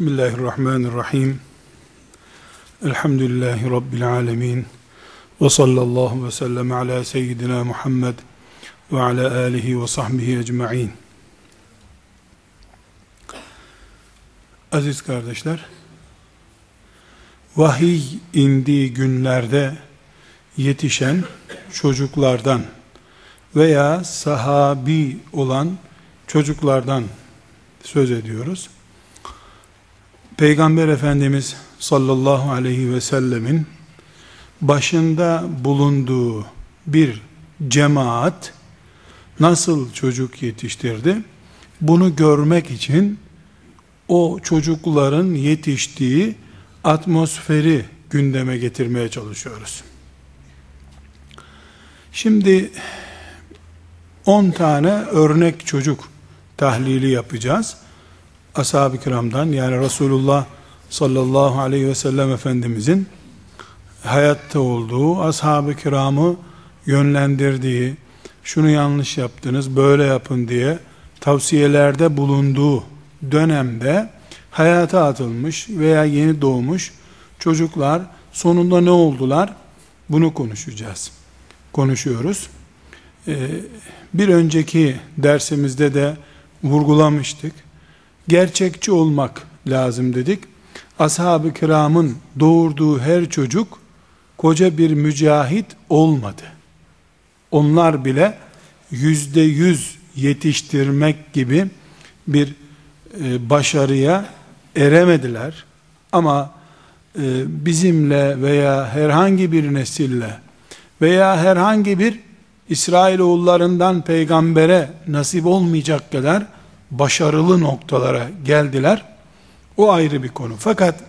Bismillahirrahmanirrahim. Elhamdülillahi Rabbil alemin. Ve sallallahu ve sellem ala seyyidina Muhammed ve ala alihi ve sahbihi ecma'in. Aziz kardeşler, vahiy indiği günlerde yetişen çocuklardan veya sahabi olan çocuklardan söz ediyoruz. Peygamber Efendimiz sallallahu aleyhi ve sellemin başında bulunduğu bir cemaat nasıl çocuk yetiştirdi? Bunu görmek için o çocukların yetiştiği atmosferi gündeme getirmeye çalışıyoruz. Şimdi 10 tane örnek çocuk tahlili yapacağız ashab-ı kiramdan yani Resulullah sallallahu aleyhi ve sellem Efendimizin hayatta olduğu, ashab-ı kiramı yönlendirdiği, şunu yanlış yaptınız, böyle yapın diye tavsiyelerde bulunduğu dönemde hayata atılmış veya yeni doğmuş çocuklar sonunda ne oldular? Bunu konuşacağız. Konuşuyoruz. Ee, bir önceki dersimizde de vurgulamıştık gerçekçi olmak lazım dedik. Ashab-ı kiramın doğurduğu her çocuk koca bir mücahit olmadı. Onlar bile yüzde yüz yetiştirmek gibi bir e, başarıya eremediler. Ama e, bizimle veya herhangi bir nesille veya herhangi bir İsrailoğullarından peygambere nasip olmayacak kadar başarılı noktalara geldiler. O ayrı bir konu. Fakat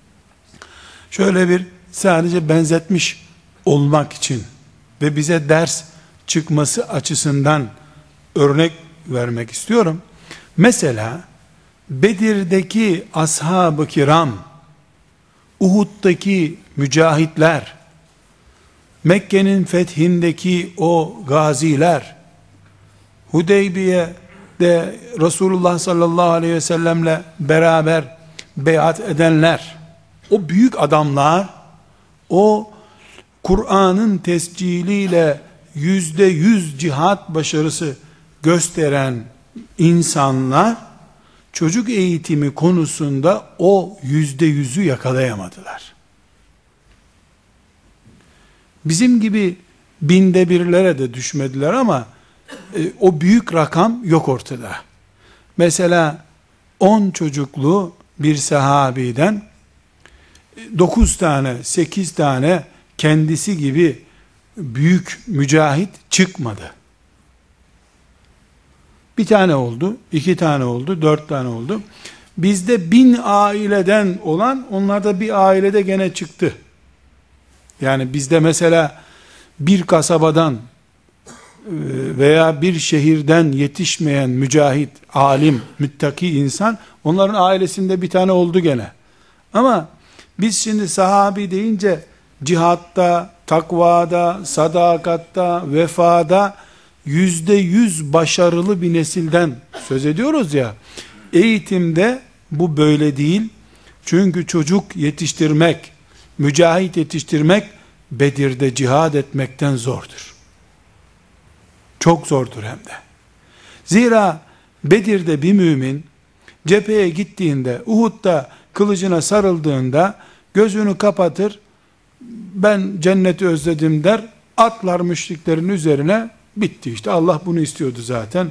şöyle bir sadece benzetmiş olmak için ve bize ders çıkması açısından örnek vermek istiyorum. Mesela Bedir'deki ashab-ı kiram, Uhud'daki mücahitler, Mekke'nin fethindeki o gaziler, Hudeybiye de Resulullah sallallahu aleyhi ve sellemle beraber beyat edenler, o büyük adamlar, o Kur'an'ın tesciliyle yüzde yüz cihat başarısı gösteren insanlar, çocuk eğitimi konusunda o yüzde yüzü yakalayamadılar. Bizim gibi binde birlere de düşmediler ama e, o büyük rakam yok ortada. Mesela 10 çocuklu bir sahabiden 9 tane, 8 tane kendisi gibi büyük mücahit çıkmadı. Bir tane oldu, iki tane oldu, dört tane oldu. Bizde bin aileden olan, onlarda bir ailede gene çıktı. Yani bizde mesela bir kasabadan veya bir şehirden yetişmeyen mücahit, alim, müttaki insan onların ailesinde bir tane oldu gene. Ama biz şimdi sahabi deyince cihatta, takvada, sadakatta, vefada yüzde yüz başarılı bir nesilden söz ediyoruz ya. Eğitimde bu böyle değil. Çünkü çocuk yetiştirmek, mücahit yetiştirmek Bedir'de cihad etmekten zordur. Çok zordur hem de. Zira Bedir'de bir mümin cepheye gittiğinde, Uhud'da kılıcına sarıldığında gözünü kapatır, ben cenneti özledim der, atlar müşriklerin üzerine bitti işte. Allah bunu istiyordu zaten.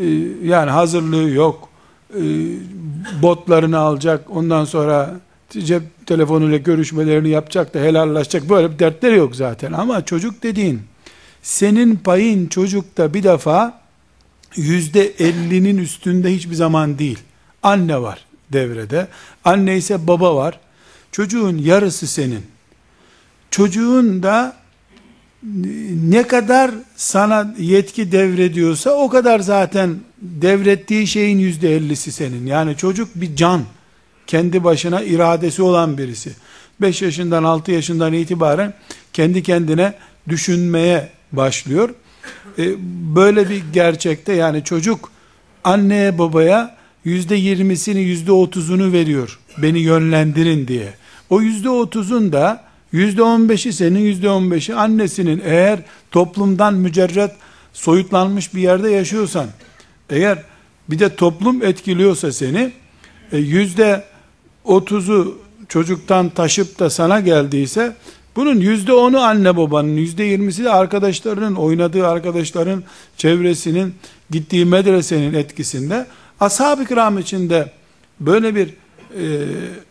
Ee, yani hazırlığı yok. Ee, botlarını alacak, ondan sonra cep telefonuyla görüşmelerini yapacak da helallaşacak. Böyle bir dertleri yok zaten. Ama çocuk dediğin senin payın çocukta bir defa yüzde ellinin üstünde hiçbir zaman değil. Anne var devrede. Anne ise baba var. Çocuğun yarısı senin. Çocuğun da ne kadar sana yetki devrediyorsa o kadar zaten devrettiği şeyin yüzde ellisi senin. Yani çocuk bir can. Kendi başına iradesi olan birisi. 5 yaşından 6 yaşından itibaren kendi kendine düşünmeye başlıyor. E, böyle bir gerçekte yani çocuk anneye babaya yüzde yirmisini yüzde otuzunu veriyor beni yönlendirin diye. O yüzde otuzun da yüzde on beşi senin yüzde on beşi annesinin eğer toplumdan mücerret soyutlanmış bir yerde yaşıyorsan eğer bir de toplum etkiliyorsa seni e, yüzde otuzu çocuktan taşıp da sana geldiyse bunun yüzde onu anne babanın, yüzde yirmisi de arkadaşlarının, oynadığı arkadaşların, çevresinin, gittiği medresenin etkisinde. Ashab-ı kiram içinde böyle bir e,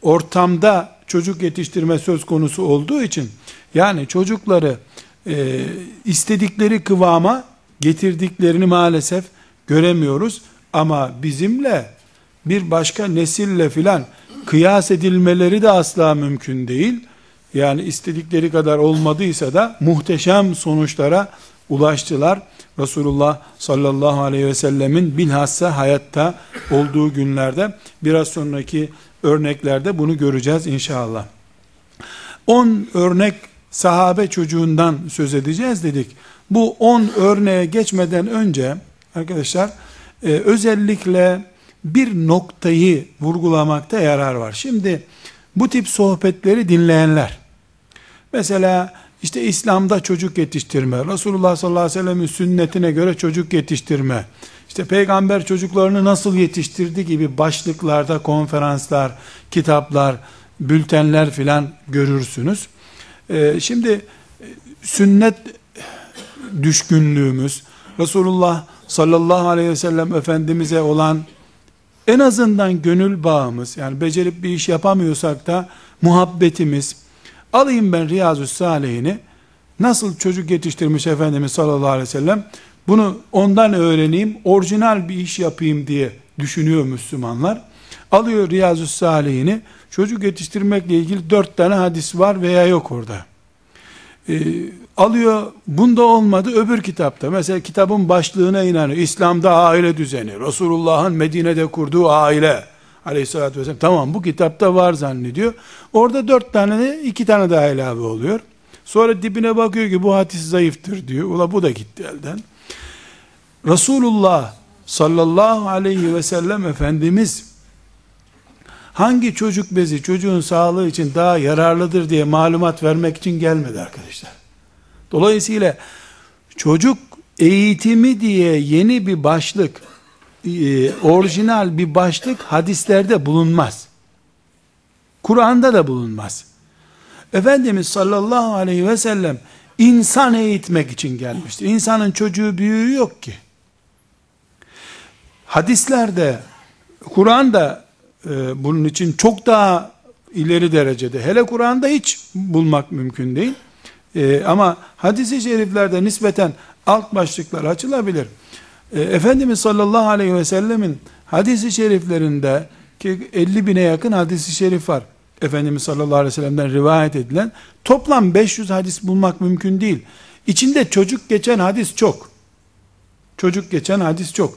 ortamda çocuk yetiştirme söz konusu olduğu için, yani çocukları e, istedikleri kıvama getirdiklerini maalesef göremiyoruz. Ama bizimle bir başka nesille filan kıyas edilmeleri de asla mümkün değil. Yani istedikleri kadar olmadıysa da muhteşem sonuçlara ulaştılar. Resulullah sallallahu aleyhi ve sellemin bilhassa hayatta olduğu günlerde biraz sonraki örneklerde bunu göreceğiz inşallah. 10 örnek sahabe çocuğundan söz edeceğiz dedik. Bu 10 örneğe geçmeden önce arkadaşlar e, özellikle bir noktayı vurgulamakta yarar var. Şimdi bu tip sohbetleri dinleyenler, mesela işte İslam'da çocuk yetiştirme, Resulullah sallallahu aleyhi ve sellem'in sünnetine göre çocuk yetiştirme, işte peygamber çocuklarını nasıl yetiştirdi gibi başlıklarda konferanslar, kitaplar, bültenler filan görürsünüz. Ee, şimdi sünnet düşkünlüğümüz, Resulullah sallallahu aleyhi ve sellem Efendimiz'e olan en azından gönül bağımız, yani becerip bir iş yapamıyorsak da muhabbetimiz, alayım ben Riyazu Salihini, nasıl çocuk yetiştirmiş Efendimiz sallallahu aleyhi ve sellem, bunu ondan öğreneyim, orijinal bir iş yapayım diye düşünüyor Müslümanlar. Alıyor Riyazu Salihini, çocuk yetiştirmekle ilgili dört tane hadis var veya yok orada. Ee, alıyor, bunda olmadı öbür kitapta. Mesela kitabın başlığına inanıyor. İslam'da aile düzeni, Resulullah'ın Medine'de kurduğu aile aleyhissalatü vesselam. Tamam bu kitapta var zannediyor. Orada dört tane de iki tane daha ilave oluyor. Sonra dibine bakıyor ki bu hadis zayıftır diyor. Ula bu da gitti elden. Resulullah sallallahu aleyhi ve sellem Efendimiz hangi çocuk bezi çocuğun sağlığı için daha yararlıdır diye malumat vermek için gelmedi arkadaşlar. Dolayısıyla çocuk eğitimi diye yeni bir başlık, e, orijinal bir başlık hadislerde bulunmaz. Kur'an'da da bulunmaz. Efendimiz sallallahu aleyhi ve sellem insan eğitmek için gelmiştir. İnsanın çocuğu büyüğü yok ki. Hadislerde, Kur'an'da e, bunun için çok daha ileri derecede, hele Kur'an'da hiç bulmak mümkün değil. E, ama hadisi şeriflerde nispeten alt başlıklar açılabilir. E, Efendimiz sallallahu aleyhi ve sellemin hadisi şeriflerinde ki 50 bine yakın hadisi şerif var. Efendimiz sallallahu aleyhi ve sellem'den rivayet edilen toplam 500 hadis bulmak mümkün değil. İçinde çocuk geçen hadis çok. Çocuk geçen hadis çok.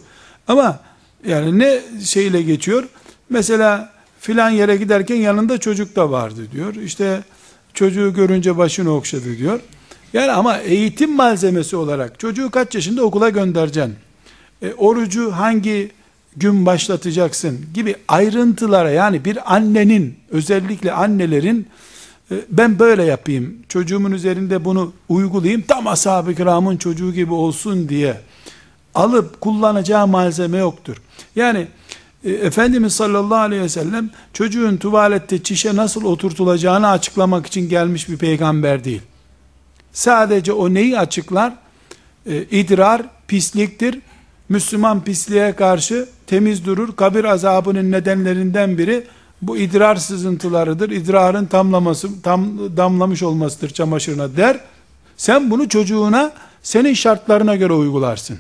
Ama yani ne şeyle geçiyor? Mesela filan yere giderken yanında çocuk da vardı diyor. İşte çocuğu görünce başını okşadı diyor. Yani ama eğitim malzemesi olarak çocuğu kaç yaşında okula göndereceksin? E, orucu hangi gün başlatacaksın gibi ayrıntılara yani bir annenin özellikle annelerin e, ben böyle yapayım çocuğumun üzerinde bunu uygulayayım tam ashab-ı kiramın çocuğu gibi olsun diye alıp kullanacağı malzeme yoktur. Yani e, Efendimiz sallallahu aleyhi ve sellem çocuğun tuvalette çişe nasıl oturtulacağını açıklamak için gelmiş bir peygamber değil. Sadece o neyi açıklar? E, idrar pisliktir. Müslüman pisliğe karşı temiz durur. Kabir azabının nedenlerinden biri bu idrar sızıntılarıdır. İdrarın tamlaması, tam damlamış olmasıdır çamaşırına der. Sen bunu çocuğuna senin şartlarına göre uygularsın.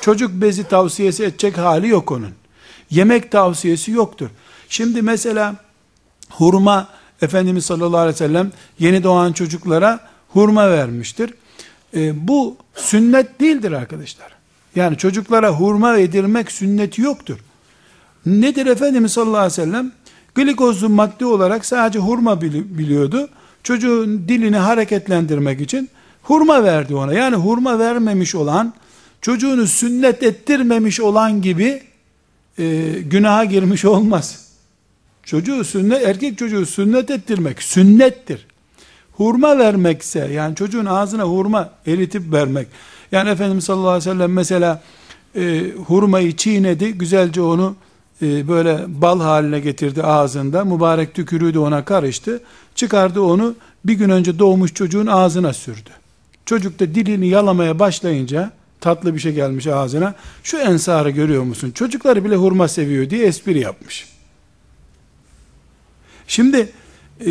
Çocuk bezi tavsiyesi edecek hali yok onun. Yemek tavsiyesi yoktur. Şimdi mesela hurma Efendimiz sallallahu aleyhi ve sellem yeni doğan çocuklara hurma vermiştir. E, bu sünnet değildir arkadaşlar. Yani çocuklara hurma yedirmek sünneti yoktur. Nedir Efendimiz sallallahu aleyhi ve sellem? Glikozlu madde olarak sadece hurma biliyordu. Çocuğun dilini hareketlendirmek için hurma verdi ona. Yani hurma vermemiş olan, çocuğunu sünnet ettirmemiş olan gibi e, günaha girmiş olmaz. Çocuğu sünnet, erkek çocuğu sünnet ettirmek sünnettir. Hurma vermekse yani çocuğun ağzına hurma eritip vermek. Yani Efendimiz sallallahu aleyhi ve sellem mesela e, hurmayı çiğnedi, güzelce onu e, böyle bal haline getirdi ağzında. Mübarek tükürüğü de ona karıştı. Çıkardı onu bir gün önce doğmuş çocuğun ağzına sürdü. Çocuk da dilini yalamaya başlayınca tatlı bir şey gelmiş ağzına. Şu ensarı görüyor musun? Çocukları bile hurma seviyor diye espri yapmış. Şimdi e,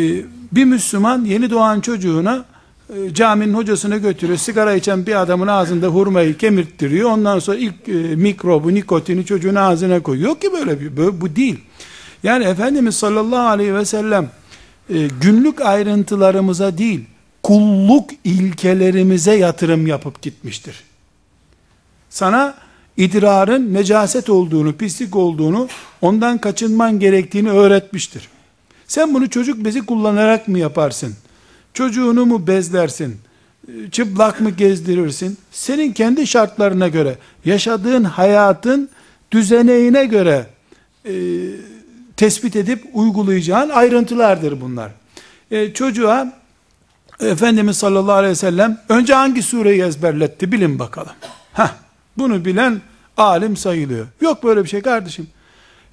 bir Müslüman yeni doğan çocuğuna e, caminin hocasına götürüyor. Sigara içen bir adamın ağzında hurmayı kemirttiriyor. Ondan sonra ilk e, mikrobu, nikotini çocuğun ağzına koyuyor. Yok ki böyle bir, böyle, bu değil. Yani Efendimiz sallallahu aleyhi ve sellem e, günlük ayrıntılarımıza değil, kulluk ilkelerimize yatırım yapıp gitmiştir. Sana idrarın necaset olduğunu, pislik olduğunu, ondan kaçınman gerektiğini öğretmiştir. Sen bunu çocuk bezi kullanarak mı yaparsın? Çocuğunu mu bezlersin? Çıplak mı gezdirirsin? Senin kendi şartlarına göre, yaşadığın hayatın düzeneğine göre e, tespit edip uygulayacağın ayrıntılardır bunlar. E, çocuğa Efendimiz sallallahu aleyhi ve sellem önce hangi sureyi ezberletti bilin bakalım. Heh, bunu bilen alim sayılıyor. Yok böyle bir şey kardeşim.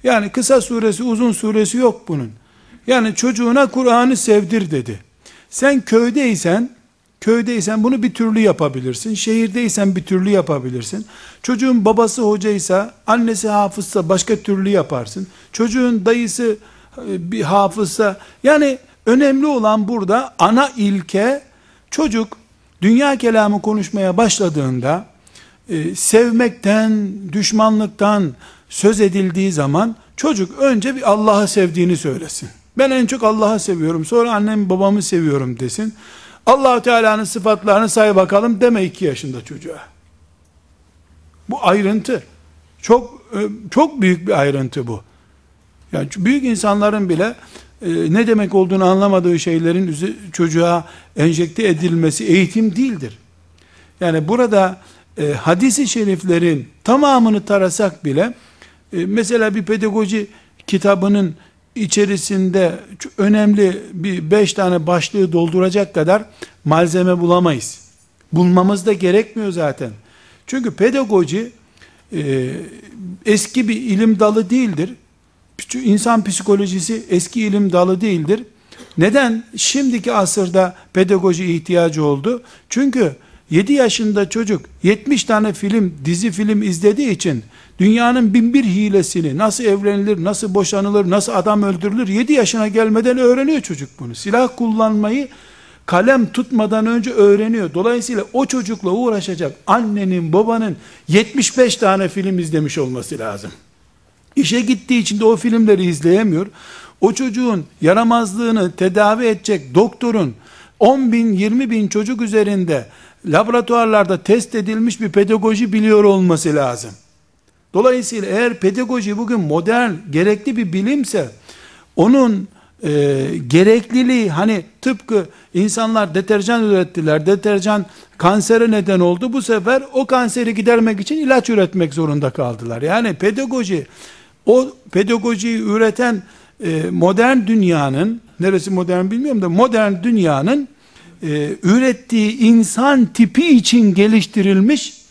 Yani kısa suresi uzun suresi yok bunun. Yani çocuğuna Kur'an'ı sevdir dedi. Sen köydeysen, köydeysen bunu bir türlü yapabilirsin. Şehirdeysen bir türlü yapabilirsin. Çocuğun babası hocaysa, annesi hafızsa başka türlü yaparsın. Çocuğun dayısı e, bir hafızsa, yani önemli olan burada ana ilke, çocuk dünya kelamı konuşmaya başladığında, e, sevmekten, düşmanlıktan söz edildiği zaman, çocuk önce bir Allah'ı sevdiğini söylesin. Ben en çok Allah'ı seviyorum. Sonra annem babamı seviyorum desin. allah Teala'nın sıfatlarını say bakalım deme iki yaşında çocuğa. Bu ayrıntı. Çok e, çok büyük bir ayrıntı bu. Yani büyük insanların bile e, ne demek olduğunu anlamadığı şeylerin çocuğa enjekte edilmesi eğitim değildir. Yani burada e, hadisi şeriflerin tamamını tarasak bile e, mesela bir pedagoji kitabının içerisinde önemli bir beş tane başlığı dolduracak kadar malzeme bulamayız. Bulmamız da gerekmiyor zaten. Çünkü pedagoji e, eski bir ilim dalı değildir. İnsan psikolojisi eski ilim dalı değildir. Neden şimdiki asırda pedagoji ihtiyacı oldu? Çünkü 7 yaşında çocuk 70 tane film, dizi film izlediği için dünyanın bin bir hilesini, nasıl evlenilir, nasıl boşanılır, nasıl adam öldürülür 7 yaşına gelmeden öğreniyor çocuk bunu. Silah kullanmayı kalem tutmadan önce öğreniyor. Dolayısıyla o çocukla uğraşacak annenin, babanın 75 tane film izlemiş olması lazım. İşe gittiği için de o filmleri izleyemiyor. O çocuğun yaramazlığını tedavi edecek doktorun 10 bin, 20 bin çocuk üzerinde laboratuvarlarda test edilmiş bir pedagoji biliyor olması lazım. Dolayısıyla eğer pedagoji bugün modern, gerekli bir bilimse, onun e, gerekliliği hani tıpkı insanlar deterjan ürettiler, deterjan kansere neden oldu. Bu sefer o kanseri gidermek için ilaç üretmek zorunda kaldılar. Yani pedagoji, o pedagojiyi üreten e, modern dünyanın, neresi modern bilmiyorum da modern dünyanın e, ürettiği insan tipi için geliştirilmiş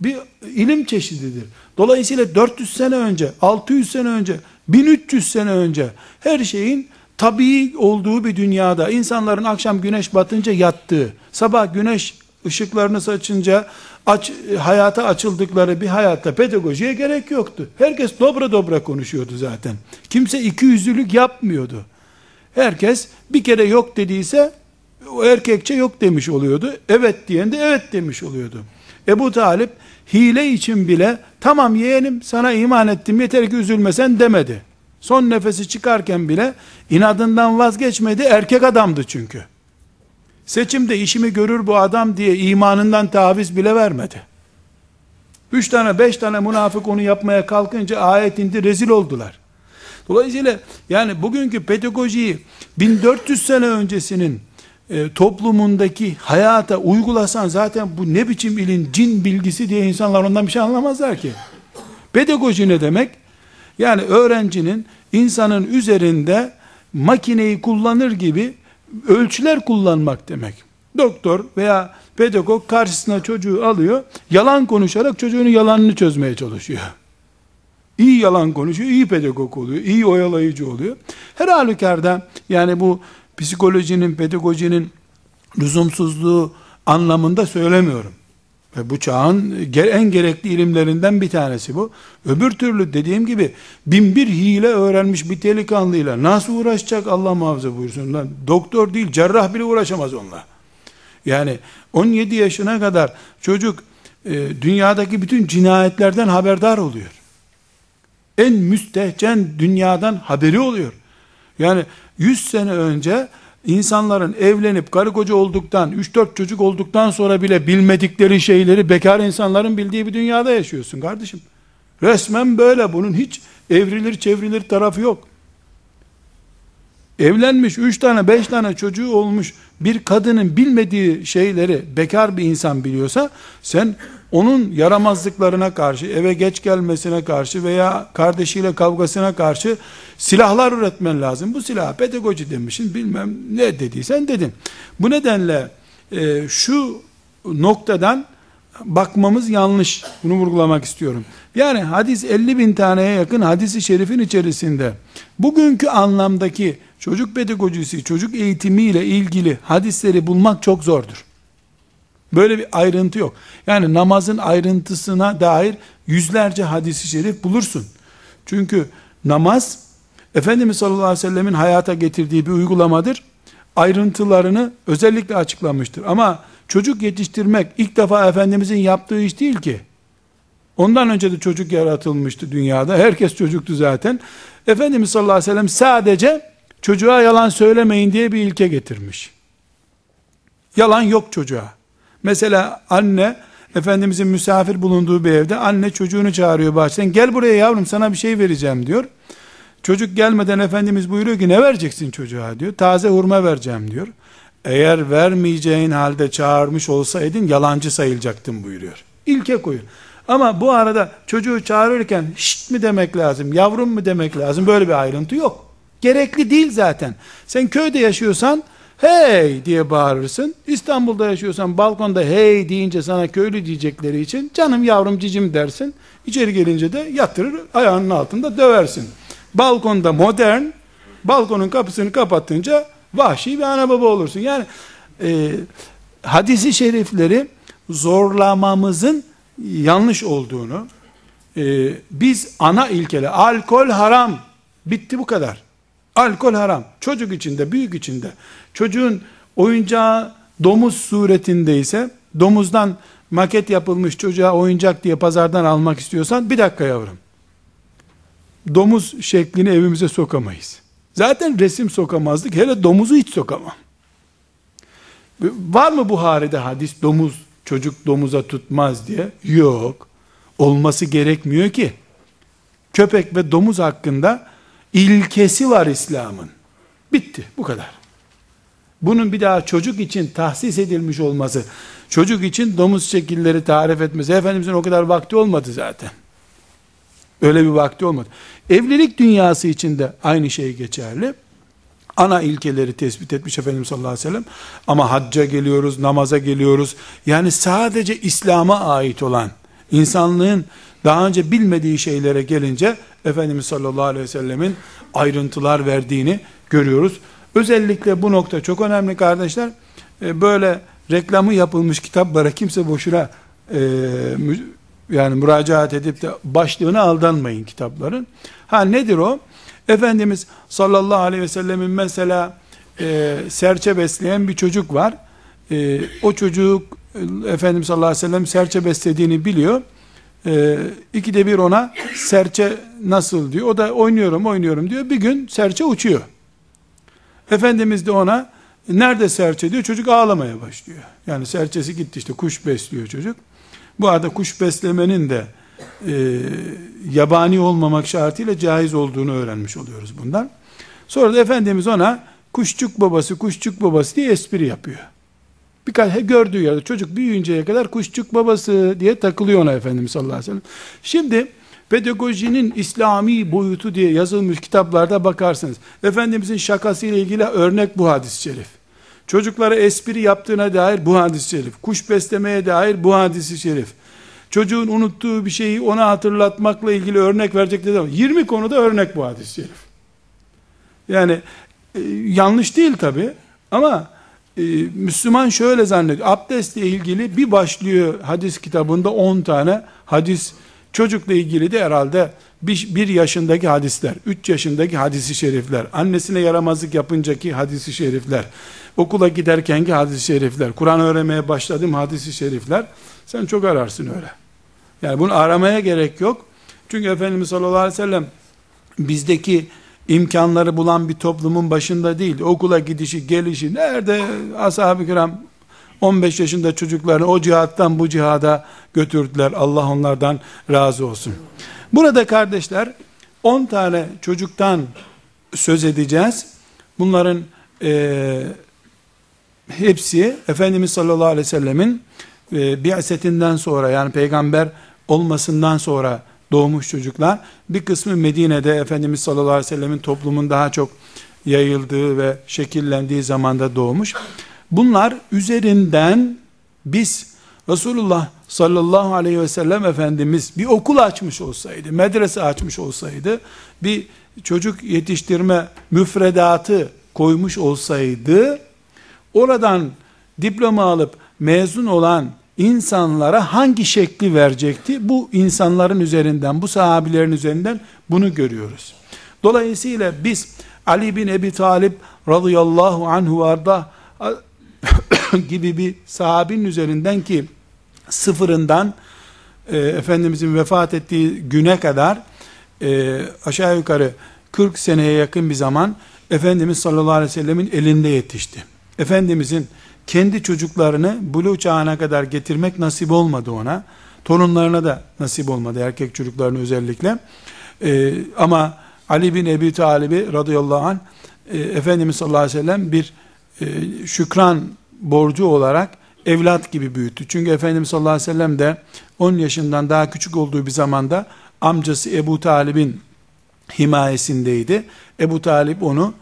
bir ilim çeşididir. Dolayısıyla 400 sene önce, 600 sene önce, 1300 sene önce her şeyin tabii olduğu bir dünyada insanların akşam güneş batınca yattığı, sabah güneş ışıklarını saçınca aç, hayata açıldıkları bir hayatta pedagojiye gerek yoktu. Herkes dobra dobra konuşuyordu zaten. Kimse iki yüzlülük yapmıyordu. Herkes bir kere yok dediyse o erkekçe yok demiş oluyordu. Evet diyen de evet demiş oluyordu. Ebu Talip hile için bile tamam yeğenim sana iman ettim yeter ki üzülmesen demedi. Son nefesi çıkarken bile inadından vazgeçmedi erkek adamdı çünkü. Seçimde işimi görür bu adam diye imanından taviz bile vermedi. Üç tane beş tane münafık onu yapmaya kalkınca ayet indi rezil oldular. Dolayısıyla yani bugünkü pedagojiyi 1400 sene öncesinin e, toplumundaki hayata uygulasan zaten bu ne biçim ilin cin bilgisi diye insanlar ondan bir şey anlamazlar ki. Pedagoji ne demek? Yani öğrencinin insanın üzerinde makineyi kullanır gibi ölçüler kullanmak demek. Doktor veya pedagog karşısına çocuğu alıyor, yalan konuşarak çocuğun yalanını çözmeye çalışıyor. İyi yalan konuşuyor, iyi pedagog oluyor, iyi oyalayıcı oluyor. Her halükarda yani bu psikolojinin, pedagojinin lüzumsuzluğu anlamında söylemiyorum. Ve bu çağın en gerekli ilimlerinden bir tanesi bu. Öbür türlü dediğim gibi bin bir hile öğrenmiş bir delikanlıyla nasıl uğraşacak Allah muhafaza buyursun. Lan, doktor değil cerrah bile uğraşamaz onunla. Yani 17 yaşına kadar çocuk e, dünyadaki bütün cinayetlerden haberdar oluyor. En müstehcen dünyadan haberi oluyor. Yani 100 sene önce insanların evlenip karı koca olduktan, 3-4 çocuk olduktan sonra bile bilmedikleri şeyleri bekar insanların bildiği bir dünyada yaşıyorsun kardeşim. Resmen böyle bunun hiç evrilir çevrilir tarafı yok. Evlenmiş 3 tane 5 tane çocuğu olmuş bir kadının bilmediği şeyleri bekar bir insan biliyorsa sen onun yaramazlıklarına karşı, eve geç gelmesine karşı veya kardeşiyle kavgasına karşı silahlar üretmen lazım. Bu silah pedagoji demişsin bilmem ne dediysen dedin. Bu nedenle e, şu noktadan bakmamız yanlış. Bunu vurgulamak istiyorum. Yani hadis 50 bin taneye yakın hadisi şerifin içerisinde bugünkü anlamdaki çocuk pedagojisi, çocuk eğitimiyle ilgili hadisleri bulmak çok zordur. Böyle bir ayrıntı yok. Yani namazın ayrıntısına dair yüzlerce hadisi şerif bulursun. Çünkü namaz Efendimiz sallallahu aleyhi ve sellemin hayata getirdiği bir uygulamadır. Ayrıntılarını özellikle açıklamıştır. Ama çocuk yetiştirmek ilk defa Efendimizin yaptığı iş değil ki. Ondan önce de çocuk yaratılmıştı dünyada. Herkes çocuktu zaten. Efendimiz sallallahu aleyhi ve sellem sadece çocuğa yalan söylemeyin diye bir ilke getirmiş. Yalan yok çocuğa. Mesela anne Efendimizin misafir bulunduğu bir evde anne çocuğunu çağırıyor bahçeden. Gel buraya yavrum sana bir şey vereceğim diyor. Çocuk gelmeden Efendimiz buyuruyor ki ne vereceksin çocuğa diyor. Taze hurma vereceğim diyor. Eğer vermeyeceğin halde çağırmış olsaydın yalancı sayılacaktın buyuruyor. İlke koyun. Ama bu arada çocuğu çağırırken şşt mi demek lazım, yavrum mu demek lazım böyle bir ayrıntı yok. Gerekli değil zaten. Sen köyde yaşıyorsan hey diye bağırırsın. İstanbul'da yaşıyorsan balkonda hey deyince sana köylü diyecekleri için canım yavrum cicim dersin. İçeri gelince de yatırır ayağının altında döversin. Balkonda modern, balkonun kapısını kapatınca vahşi bir ana baba olursun. Yani e, hadisi şerifleri zorlamamızın yanlış olduğunu, e, biz ana ilkele, alkol haram, bitti bu kadar. Alkol haram. Çocuk içinde, büyük içinde. Çocuğun oyuncağı domuz suretindeyse, domuzdan maket yapılmış çocuğa oyuncak diye pazardan almak istiyorsan, bir dakika yavrum. Domuz şeklini evimize sokamayız. Zaten resim sokamazdık, hele domuzu hiç sokamam. Var mı Buhari'de hadis, domuz, çocuk domuza tutmaz diye? Yok. Olması gerekmiyor ki. Köpek ve domuz hakkında ilkesi var İslam'ın. Bitti bu kadar. Bunun bir daha çocuk için tahsis edilmiş olması, çocuk için domuz şekilleri tarif etmesi, Efendimizin o kadar vakti olmadı zaten. Öyle bir vakti olmadı. Evlilik dünyası için de aynı şey geçerli. Ana ilkeleri tespit etmiş Efendimiz sallallahu aleyhi ve sellem. Ama hacca geliyoruz, namaza geliyoruz. Yani sadece İslam'a ait olan, insanlığın daha önce bilmediği şeylere gelince Efendimiz sallallahu aleyhi ve sellemin ayrıntılar verdiğini görüyoruz. Özellikle bu nokta çok önemli kardeşler. E, böyle reklamı yapılmış kitaplara kimse boşuna e, yani müracaat edip de başlığına aldanmayın kitapların. Ha nedir o? Efendimiz sallallahu aleyhi ve sellemin mesela e, serçe besleyen bir çocuk var. E, o çocuk Efendimiz sallallahu aleyhi ve sellem serçe beslediğini biliyor. E, ikide bir ona serçe nasıl diyor. O da oynuyorum oynuyorum diyor. Bir gün serçe uçuyor. Efendimiz de ona nerede serçe diyor. Çocuk ağlamaya başlıyor. Yani serçesi gitti işte kuş besliyor çocuk. Bu arada kuş beslemenin de e, yabani olmamak şartıyla caiz olduğunu öğrenmiş oluyoruz bundan. Sonra da Efendimiz ona kuşçuk babası, kuşçuk babası diye espri yapıyor. Birkaç gördüğü yerde çocuk büyüyünceye kadar kuşçuk babası diye takılıyor ona Efendimiz sallallahu aleyhi ve sellem. Şimdi Pedagojinin İslami boyutu diye yazılmış kitaplarda bakarsınız. Efendimizin şakasıyla ilgili örnek bu hadis-i şerif. Çocuklara espri yaptığına dair bu hadis-i şerif. Kuş beslemeye dair bu hadis-i şerif. Çocuğun unuttuğu bir şeyi ona hatırlatmakla ilgili örnek verecek dedi. 20 konuda örnek bu hadis-i şerif. Yani e, yanlış değil tabi ama e, Müslüman şöyle zannediyor. Abdestle ilgili bir başlıyor hadis kitabında 10 tane hadis çocukla ilgili de herhalde bir, yaşındaki hadisler, üç yaşındaki hadisi şerifler, annesine yaramazlık yapıncaki hadisi şerifler, okula giderkenki hadisi şerifler, Kur'an öğrenmeye başladım hadisi şerifler, sen çok ararsın öyle. Yani bunu aramaya gerek yok. Çünkü Efendimiz sallallahu aleyhi ve sellem bizdeki imkanları bulan bir toplumun başında değil. Okula gidişi, gelişi, nerede ashab-ı kiram 15 yaşında çocuklarını o cihattan bu cihada götürdüler. Allah onlardan razı olsun. Burada kardeşler 10 tane çocuktan söz edeceğiz. Bunların e, hepsi Efendimiz sallallahu aleyhi ve sellemin e, bi'setinden sonra yani peygamber olmasından sonra doğmuş çocuklar. Bir kısmı Medine'de Efendimiz sallallahu aleyhi ve sellemin toplumun daha çok yayıldığı ve şekillendiği zamanda doğmuş. Bunlar üzerinden biz Resulullah sallallahu aleyhi ve sellem Efendimiz bir okul açmış olsaydı, medrese açmış olsaydı, bir çocuk yetiştirme müfredatı koymuş olsaydı, oradan diploma alıp mezun olan insanlara hangi şekli verecekti? Bu insanların üzerinden, bu sahabilerin üzerinden bunu görüyoruz. Dolayısıyla biz Ali bin Ebi Talip radıyallahu anhu arda gibi bir sahabinin üzerinden ki sıfırından e, Efendimizin vefat ettiği güne kadar e, aşağı yukarı 40 seneye yakın bir zaman Efendimiz sallallahu aleyhi ve sellemin elinde yetişti. Efendimizin kendi çocuklarını buluğ çağına kadar getirmek nasip olmadı ona. Torunlarına da nasip olmadı erkek çocuklarını özellikle. Ee, ama Ali bin Ebi Talib'i radıyallahu anh e, Efendimiz sallallahu aleyhi ve sellem bir e, şükran borcu olarak evlat gibi büyüttü. Çünkü Efendimiz sallallahu aleyhi ve sellem de 10 yaşından daha küçük olduğu bir zamanda amcası Ebu Talib'in himayesindeydi. Ebu Talip onu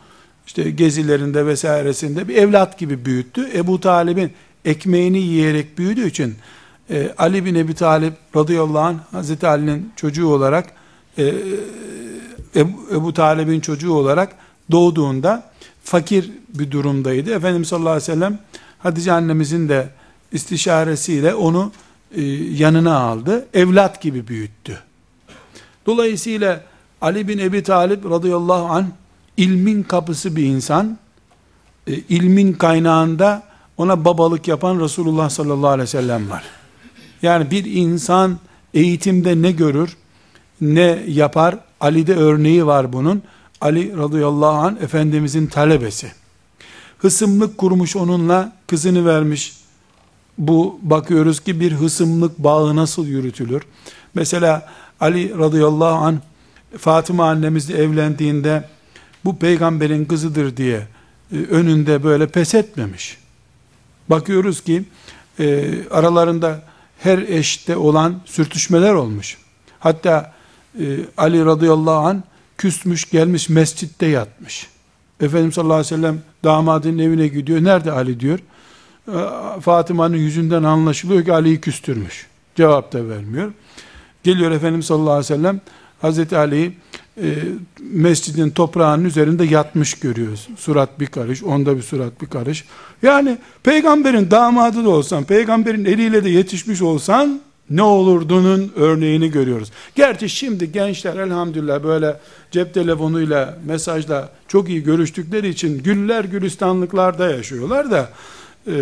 işte gezilerinde vesairesinde bir evlat gibi büyüttü. Ebu Talib'in ekmeğini yiyerek büyüdüğü için e, Ali bin Ebi Talib radıyallahu anh Hazreti Ali'nin çocuğu olarak e, Ebu, Ebu Talib'in çocuğu olarak doğduğunda fakir bir durumdaydı. Efendimiz sallallahu aleyhi ve sellem Hatice annemizin de istişaresiyle onu e, yanına aldı. Evlat gibi büyüttü. Dolayısıyla Ali bin Ebi Talib radıyallahu anh ilmin kapısı bir insan, e, ilmin kaynağında ona babalık yapan Resulullah sallallahu aleyhi ve sellem var. Yani bir insan eğitimde ne görür, ne yapar, Ali'de örneği var bunun. Ali radıyallahu anh Efendimizin talebesi. Hısımlık kurmuş onunla, kızını vermiş. Bu bakıyoruz ki bir hısımlık bağı nasıl yürütülür? Mesela Ali radıyallahu anh Fatıma annemizle evlendiğinde bu peygamberin kızıdır diye e, önünde böyle pes etmemiş. Bakıyoruz ki e, aralarında her eşte olan sürtüşmeler olmuş. Hatta e, Ali radıyallahu an küsmüş gelmiş mescitte yatmış. Efendimiz sallallahu aleyhi ve sellem damadının evine gidiyor. Nerede Ali diyor. E, Fatıma'nın yüzünden anlaşılıyor ki Ali'yi küstürmüş. Cevap da vermiyor. Geliyor Efendimiz sallallahu aleyhi ve sellem Hazreti Ali'yi e, mescidin toprağının üzerinde yatmış görüyoruz. Surat bir karış, onda bir surat bir karış. Yani peygamberin damadı da olsan, peygamberin eliyle de yetişmiş olsan ne olurdunun örneğini görüyoruz. Gerçi şimdi gençler elhamdülillah böyle cep telefonuyla, mesajla çok iyi görüştükleri için güller gülistanlıklarda yaşıyorlar da e,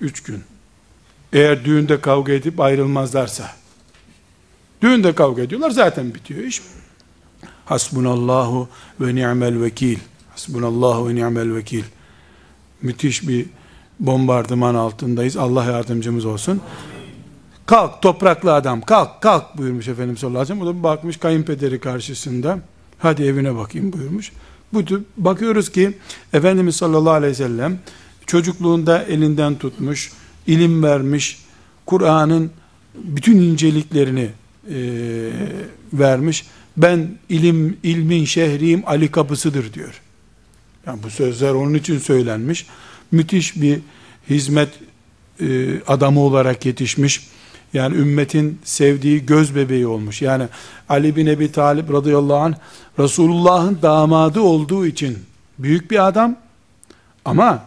üç gün. Eğer düğünde kavga edip ayrılmazlarsa. Düğünde kavga ediyorlar zaten bitiyor iş. Hasbunallahu ve ni'mel vekil. Hasbunallahu ve ni'mel vekil. Müthiş bir bombardıman altındayız. Allah yardımcımız olsun. Kalk topraklı adam kalk kalk buyurmuş Efendimiz sallallahu aleyhi ve sellem. O da bakmış kayınpederi karşısında. Hadi evine bakayım buyurmuş. Bu bakıyoruz ki Efendimiz sallallahu aleyhi ve sellem çocukluğunda elinden tutmuş, ilim vermiş, Kur'an'ın bütün inceliklerini e, vermiş. Ben ilim ilmin şehriyim Ali kapısıdır diyor. Yani bu sözler onun için söylenmiş. Müthiş bir hizmet e, adamı olarak yetişmiş. Yani ümmetin sevdiği göz bebeği olmuş. Yani Ali bin Ebi Talip radıyallahu anh Resulullah'ın damadı olduğu için büyük bir adam ama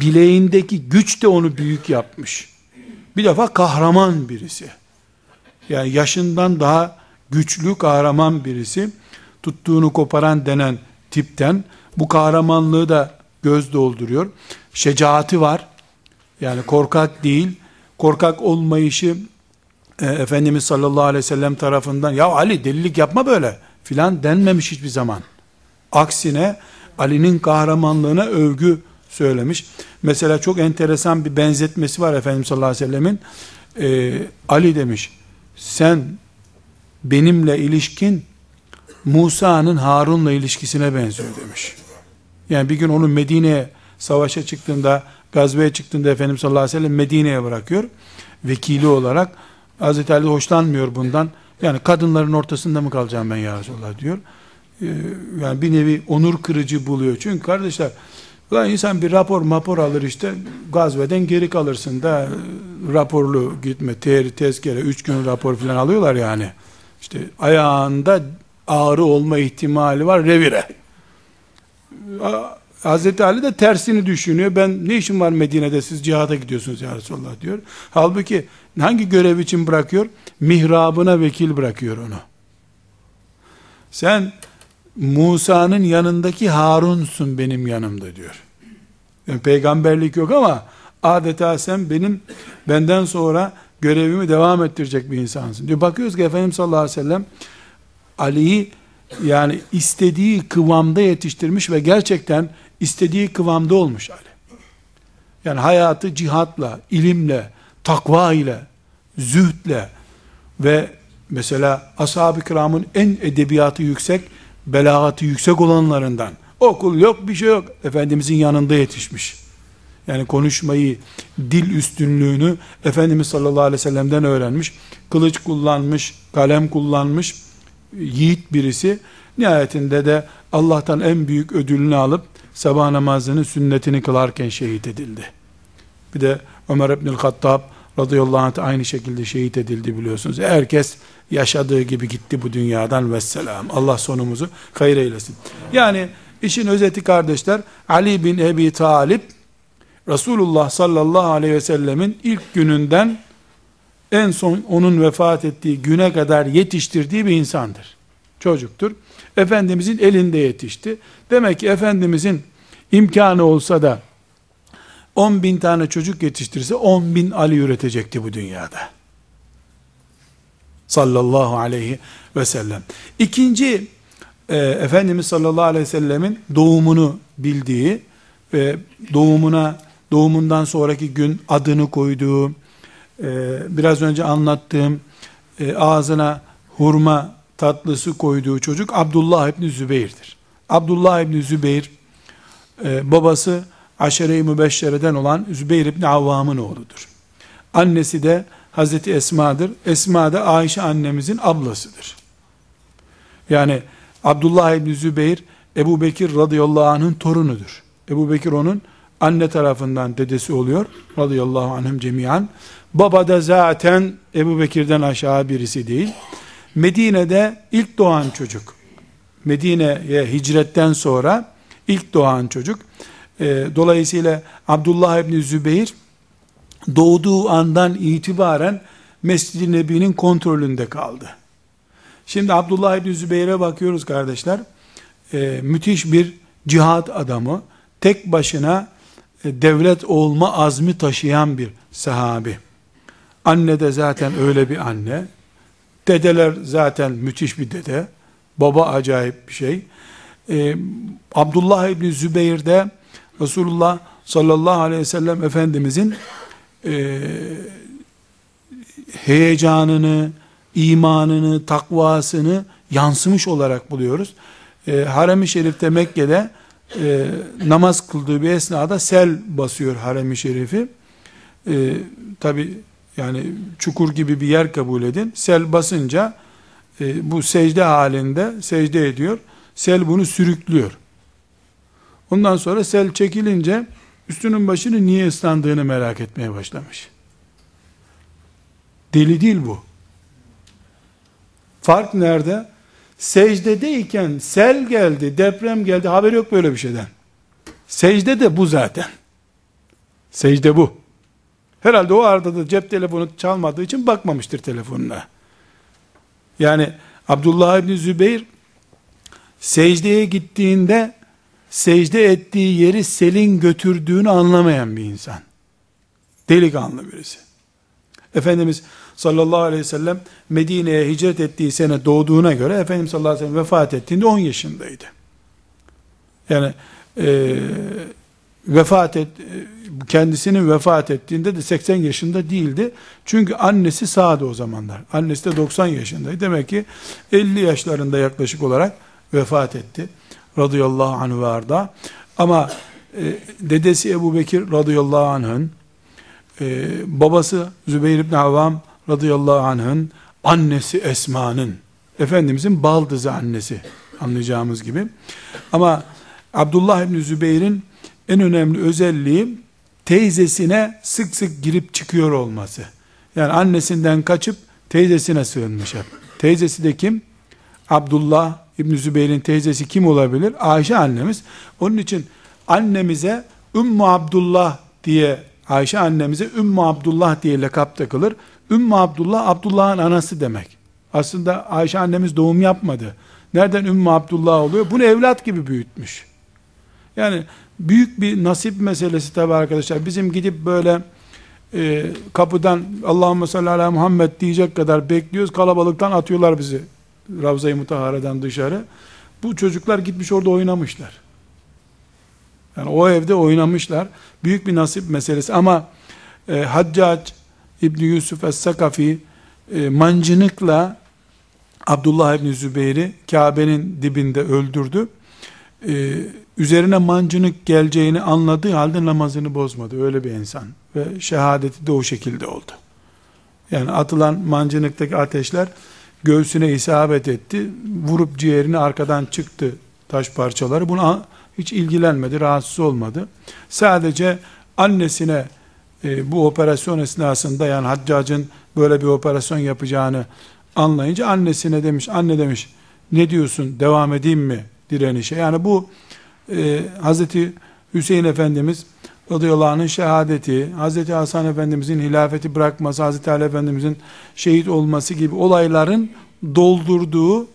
bileğindeki güç de onu büyük yapmış. Bir defa kahraman birisi. Yani yaşından daha güçlü kahraman birisi. Tuttuğunu koparan denen tipten bu kahramanlığı da göz dolduruyor. Şecaati var. Yani korkak değil. Korkak olmayışı e, Efendimiz sallallahu aleyhi ve sellem tarafından ya Ali delilik yapma böyle filan denmemiş hiçbir zaman. Aksine Ali'nin kahramanlığına övgü söylemiş. Mesela çok enteresan bir benzetmesi var Efendimiz sallallahu aleyhi ve sellemin. Ee, Ali demiş, sen benimle ilişkin Musa'nın Harun'la ilişkisine benziyor demiş. Yani bir gün onu Medine'ye savaşa çıktığında, gazveye çıktığında Efendimiz sallallahu aleyhi ve sellem Medine'ye bırakıyor. Vekili olarak Hazreti Ali hoşlanmıyor bundan. Yani kadınların ortasında mı kalacağım ben ya Resulallah diyor. Ee, yani bir nevi onur kırıcı buluyor. Çünkü kardeşler Ulan insan bir rapor mapor alır işte gazveden geri kalırsın da raporlu gitme ter tezkere üç gün rapor falan alıyorlar yani. İşte ayağında ağrı olma ihtimali var revire. Hazreti Ali de tersini düşünüyor. Ben ne işim var Medine'de siz cihada gidiyorsunuz ya Resulallah diyor. Halbuki hangi görev için bırakıyor? Mihrabına vekil bırakıyor onu. Sen Musa'nın yanındaki Harun'sun benim yanımda diyor. Yani peygamberlik yok ama adeta sen benim benden sonra görevimi devam ettirecek bir insansın diyor. Bakıyoruz ki Efendimiz sallallahu aleyhi ve sellem Ali'yi yani istediği kıvamda yetiştirmiş ve gerçekten istediği kıvamda olmuş Ali. Yani hayatı cihatla, ilimle, takva ile, zühdle ve mesela ashab-ı kiramın en edebiyatı yüksek, belagatı yüksek olanlarından. Okul yok, bir şey yok. Efendimizin yanında yetişmiş. Yani konuşmayı, dil üstünlüğünü Efendimiz sallallahu aleyhi ve sellem'den öğrenmiş. Kılıç kullanmış, kalem kullanmış, yiğit birisi. Nihayetinde de Allah'tan en büyük ödülünü alıp sabah namazını sünnetini kılarken şehit edildi. Bir de Ömer İbnül Hattab radıyallahu anh aynı şekilde şehit edildi biliyorsunuz. Herkes yaşadığı gibi gitti bu dünyadan vesselam. Allah sonumuzu hayır eylesin. Yani işin özeti kardeşler Ali bin Ebi Talip Resulullah sallallahu aleyhi ve sellemin ilk gününden en son onun vefat ettiği güne kadar yetiştirdiği bir insandır. Çocuktur. Efendimizin elinde yetişti. Demek ki Efendimizin imkanı olsa da 10 bin tane çocuk yetiştirse 10 bin Ali üretecekti bu dünyada. Sallallahu aleyhi ve sellem. İkinci, e, Efendimiz sallallahu aleyhi ve sellemin doğumunu bildiği ve doğumuna, doğumundan sonraki gün adını koyduğu, e, biraz önce anlattığım e, ağzına hurma tatlısı koyduğu çocuk Abdullah İbni Zübeyir'dir. Abdullah İbni Zübeyir, e, babası aşere-i mübeşşereden olan Zübeyir İbni Avvam'ın oğludur. Annesi de Hazreti Esma'dır. Esma da Ayşe annemizin ablasıdır. Yani Abdullah İbni Zübeyir, Ebu Bekir radıyallahu anh'ın torunudur. Ebu Bekir onun anne tarafından dedesi oluyor. Radıyallahu anhüm cemiyan. Baba da zaten Ebu Bekir'den aşağı birisi değil. Medine'de ilk doğan çocuk. Medine'ye hicretten sonra ilk doğan çocuk. E, dolayısıyla Abdullah İbni Zübeyir doğduğu andan itibaren Mescid-i Nebi'nin kontrolünde kaldı. Şimdi Abdullah İbni Zübeyir'e bakıyoruz kardeşler. E, müthiş bir cihat adamı. Tek başına devlet olma azmi taşıyan bir sahabi. Anne de zaten öyle bir anne. Dedeler zaten müthiş bir dede. Baba acayip bir şey. Ee, Abdullah İbni Zübeyir de Resulullah sallallahu aleyhi ve sellem Efendimizin e, heyecanını, imanını, takvasını yansımış olarak buluyoruz. E, Harem-i Şerif'te Mekke'de e, namaz kıldığı bir esnada sel basıyor Harem-i Şerif'i. E, Tabi Yani çukur gibi bir yer kabul edin. Sel basınca e, bu secde halinde secde ediyor. Sel bunu sürüklüyor. Ondan sonra sel çekilince üstünün başını niye ıslandığını merak etmeye başlamış. Deli değil bu. Fark nerede? Secdedeyken sel geldi, deprem geldi, haber yok böyle bir şeyden. Secde de bu zaten. Secde bu. Herhalde o arada da cep telefonu çalmadığı için bakmamıştır telefonuna. Yani Abdullah İbni Zübeyir secdeye gittiğinde secde ettiği yeri selin götürdüğünü anlamayan bir insan. Delikanlı birisi. Efendimiz sallallahu aleyhi ve sellem Medine'ye hicret ettiği sene doğduğuna göre Efendimiz sallallahu aleyhi ve sellem vefat ettiğinde 10 yaşındaydı. Yani e, vefat et kendisinin vefat ettiğinde de 80 yaşında değildi. Çünkü annesi sağdı o zamanlar. Annesi de 90 yaşındaydı. Demek ki 50 yaşlarında yaklaşık olarak vefat etti. Radıyallahu anh ve arda. Ama e, dedesi Ebu Bekir radıyallahu anh'ın e, babası Zübeyir ibn Avvam radıyallahu anh'ın annesi Esma'nın Efendimizin baldızı annesi anlayacağımız gibi. Ama Abdullah ibn Zübeyir'in en önemli özelliği teyzesine sık sık girip çıkıyor olması. Yani annesinden kaçıp teyzesine sığınmış hep. Teyzesi de kim? Abdullah İbn Zübeyir'in teyzesi kim olabilir? Ayşe annemiz. Onun için annemize Ümmü Abdullah diye Ayşe annemize Ümmü Abdullah diye lakap takılır. Ümmü Abdullah Abdullah'ın anası demek. Aslında Ayşe annemiz doğum yapmadı. Nereden Ümmü Abdullah oluyor? Bunu evlat gibi büyütmüş. Yani büyük bir nasip meselesi tabi arkadaşlar. Bizim gidip böyle e, kapıdan Allahümme salli ala Muhammed diyecek kadar bekliyoruz. Kalabalıktan atıyorlar bizi. Ravza-i Mutahare'den dışarı. Bu çocuklar gitmiş orada oynamışlar. Yani o evde oynamışlar. Büyük bir nasip meselesi ama e, Haccac İbni Yusuf Es-Sakafi e, mancınıkla Abdullah İbni Zübeyir'i Kabe'nin dibinde öldürdü. E, üzerine mancınık geleceğini anladığı halde namazını bozmadı. Öyle bir insan. Ve şehadeti de o şekilde oldu. Yani atılan mancınıktaki ateşler göğsüne isabet etti. Vurup ciğerini arkadan çıktı taş parçaları. Buna hiç ilgilenmedi, rahatsız olmadı. Sadece annesine e, bu operasyon esnasında yani haccacın böyle bir operasyon yapacağını anlayınca annesine demiş, anne demiş ne diyorsun devam edeyim mi direnişe? Yani bu e, Hazreti Hüseyin Efendimiz radıyallahu anh'ın şehadeti, Hazreti Hasan Efendimizin hilafeti bırakması, Hazreti Ali Efendimizin şehit olması gibi olayların doldurduğu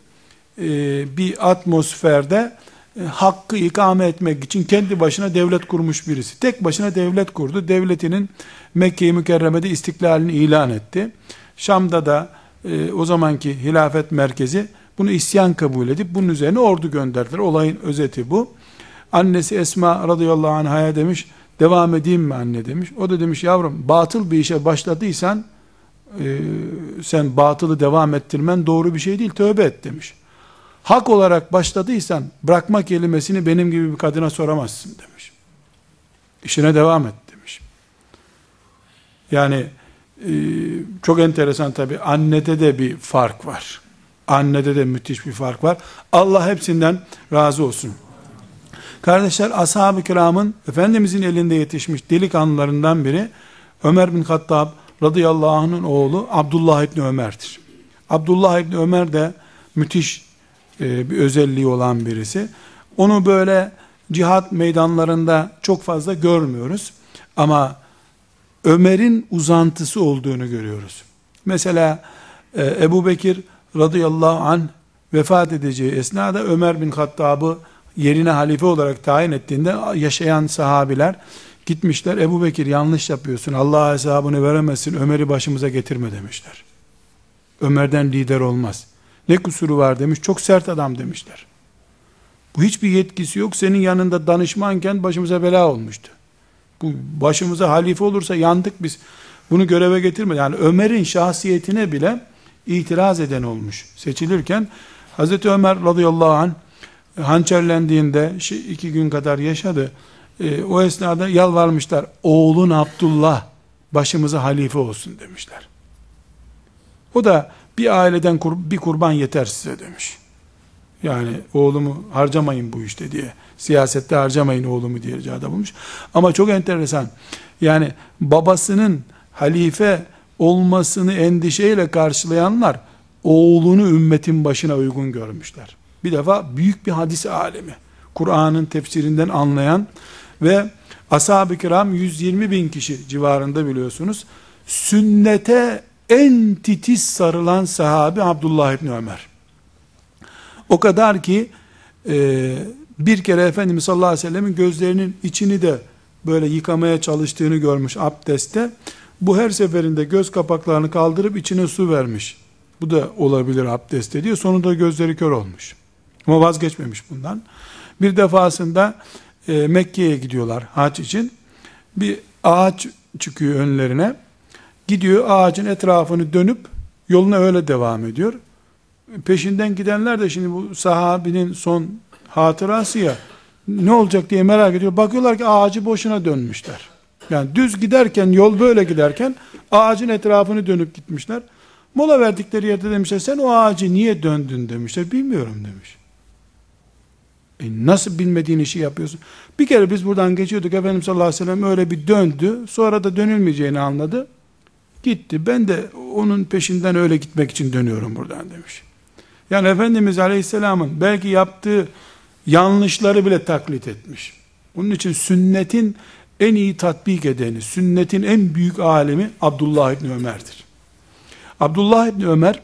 e, bir atmosferde hakkı ikame etmek için kendi başına devlet kurmuş birisi. Tek başına devlet kurdu. Devletinin Mekke-i Mükerreme'de istiklalini ilan etti. Şam'da da e, o zamanki hilafet merkezi bunu isyan kabul edip bunun üzerine ordu gönderdiler. Olayın özeti bu. Annesi Esma radıyallahu anh'a demiş, devam edeyim mi anne demiş. O da demiş yavrum batıl bir işe başladıysan e, sen batılı devam ettirmen doğru bir şey değil tövbe et demiş. Hak olarak başladıysan bırakma kelimesini benim gibi bir kadına soramazsın demiş. İşine devam et demiş. Yani e, çok enteresan tabi annede de bir fark var. Annede de müthiş bir fark var. Allah hepsinden razı olsun. Kardeşler ashab-ı kiramın Efendimizin elinde yetişmiş delikanlılarından biri Ömer bin Hattab radıyallahu anh'ın oğlu Abdullah İbni Ömer'dir. Abdullah İbni Ömer de müthiş e, bir özelliği olan birisi. Onu böyle cihat meydanlarında çok fazla görmüyoruz. Ama Ömer'in uzantısı olduğunu görüyoruz. Mesela e, Ebu Bekir radıyallahu anh vefat edeceği esnada Ömer bin Hattab'ı yerine halife olarak tayin ettiğinde yaşayan sahabiler gitmişler Ebu Bekir yanlış yapıyorsun Allah hesabını veremezsin Ömer'i başımıza getirme demişler. Ömer'den lider olmaz. Ne kusuru var demiş çok sert adam demişler. Bu hiçbir yetkisi yok senin yanında danışmanken başımıza bela olmuştu. Bu başımıza halife olursa yandık biz. Bunu göreve getirme. Yani Ömer'in şahsiyetine bile itiraz eden olmuş. Seçilirken Hazreti Ömer radıyallahu anh hançerlendiğinde iki gün kadar yaşadı. E, o esnada yalvarmışlar. Oğlun Abdullah başımıza halife olsun demişler. O da bir aileden kur, bir kurban yeter size demiş. Yani oğlumu harcamayın bu işte diye. Siyasette harcamayın oğlumu diye ricada bulmuş. Ama çok enteresan. Yani babasının halife olmasını endişeyle karşılayanlar oğlunu ümmetin başına uygun görmüşler. Bir defa büyük bir hadis alemi. Kur'an'ın tefsirinden anlayan ve ashab-ı kiram 120 bin kişi civarında biliyorsunuz. Sünnete en titiz sarılan sahabi Abdullah İbni Ömer. O kadar ki e, bir kere Efendimiz sallallahu aleyhi ve sellemin gözlerinin içini de böyle yıkamaya çalıştığını görmüş abdestte. Bu her seferinde göz kapaklarını kaldırıp içine su vermiş. Bu da olabilir abdestte diyor. Sonunda gözleri kör olmuş. Ama vazgeçmemiş bundan. Bir defasında e, Mekke'ye gidiyorlar hac için. Bir ağaç çıkıyor önlerine. Gidiyor ağacın etrafını dönüp yoluna öyle devam ediyor. Peşinden gidenler de şimdi bu sahabinin son hatırası ya ne olacak diye merak ediyor. Bakıyorlar ki ağacı boşuna dönmüşler. Yani düz giderken yol böyle giderken ağacın etrafını dönüp gitmişler. Mola verdikleri yerde demişler sen o ağacı niye döndün demişler. Bilmiyorum demiş. E nasıl bilmediğin işi yapıyorsun? Bir kere biz buradan geçiyorduk. Efendimiz sallallahu aleyhi ve sellem öyle bir döndü. Sonra da dönülmeyeceğini anladı. Gitti. Ben de onun peşinden öyle gitmek için dönüyorum buradan demiş. Yani Efendimiz aleyhisselamın belki yaptığı yanlışları bile taklit etmiş. Onun için sünnetin en iyi tatbik edeni, sünnetin en büyük alemi Abdullah İbni Ömer'dir. Abdullah İbni Ömer,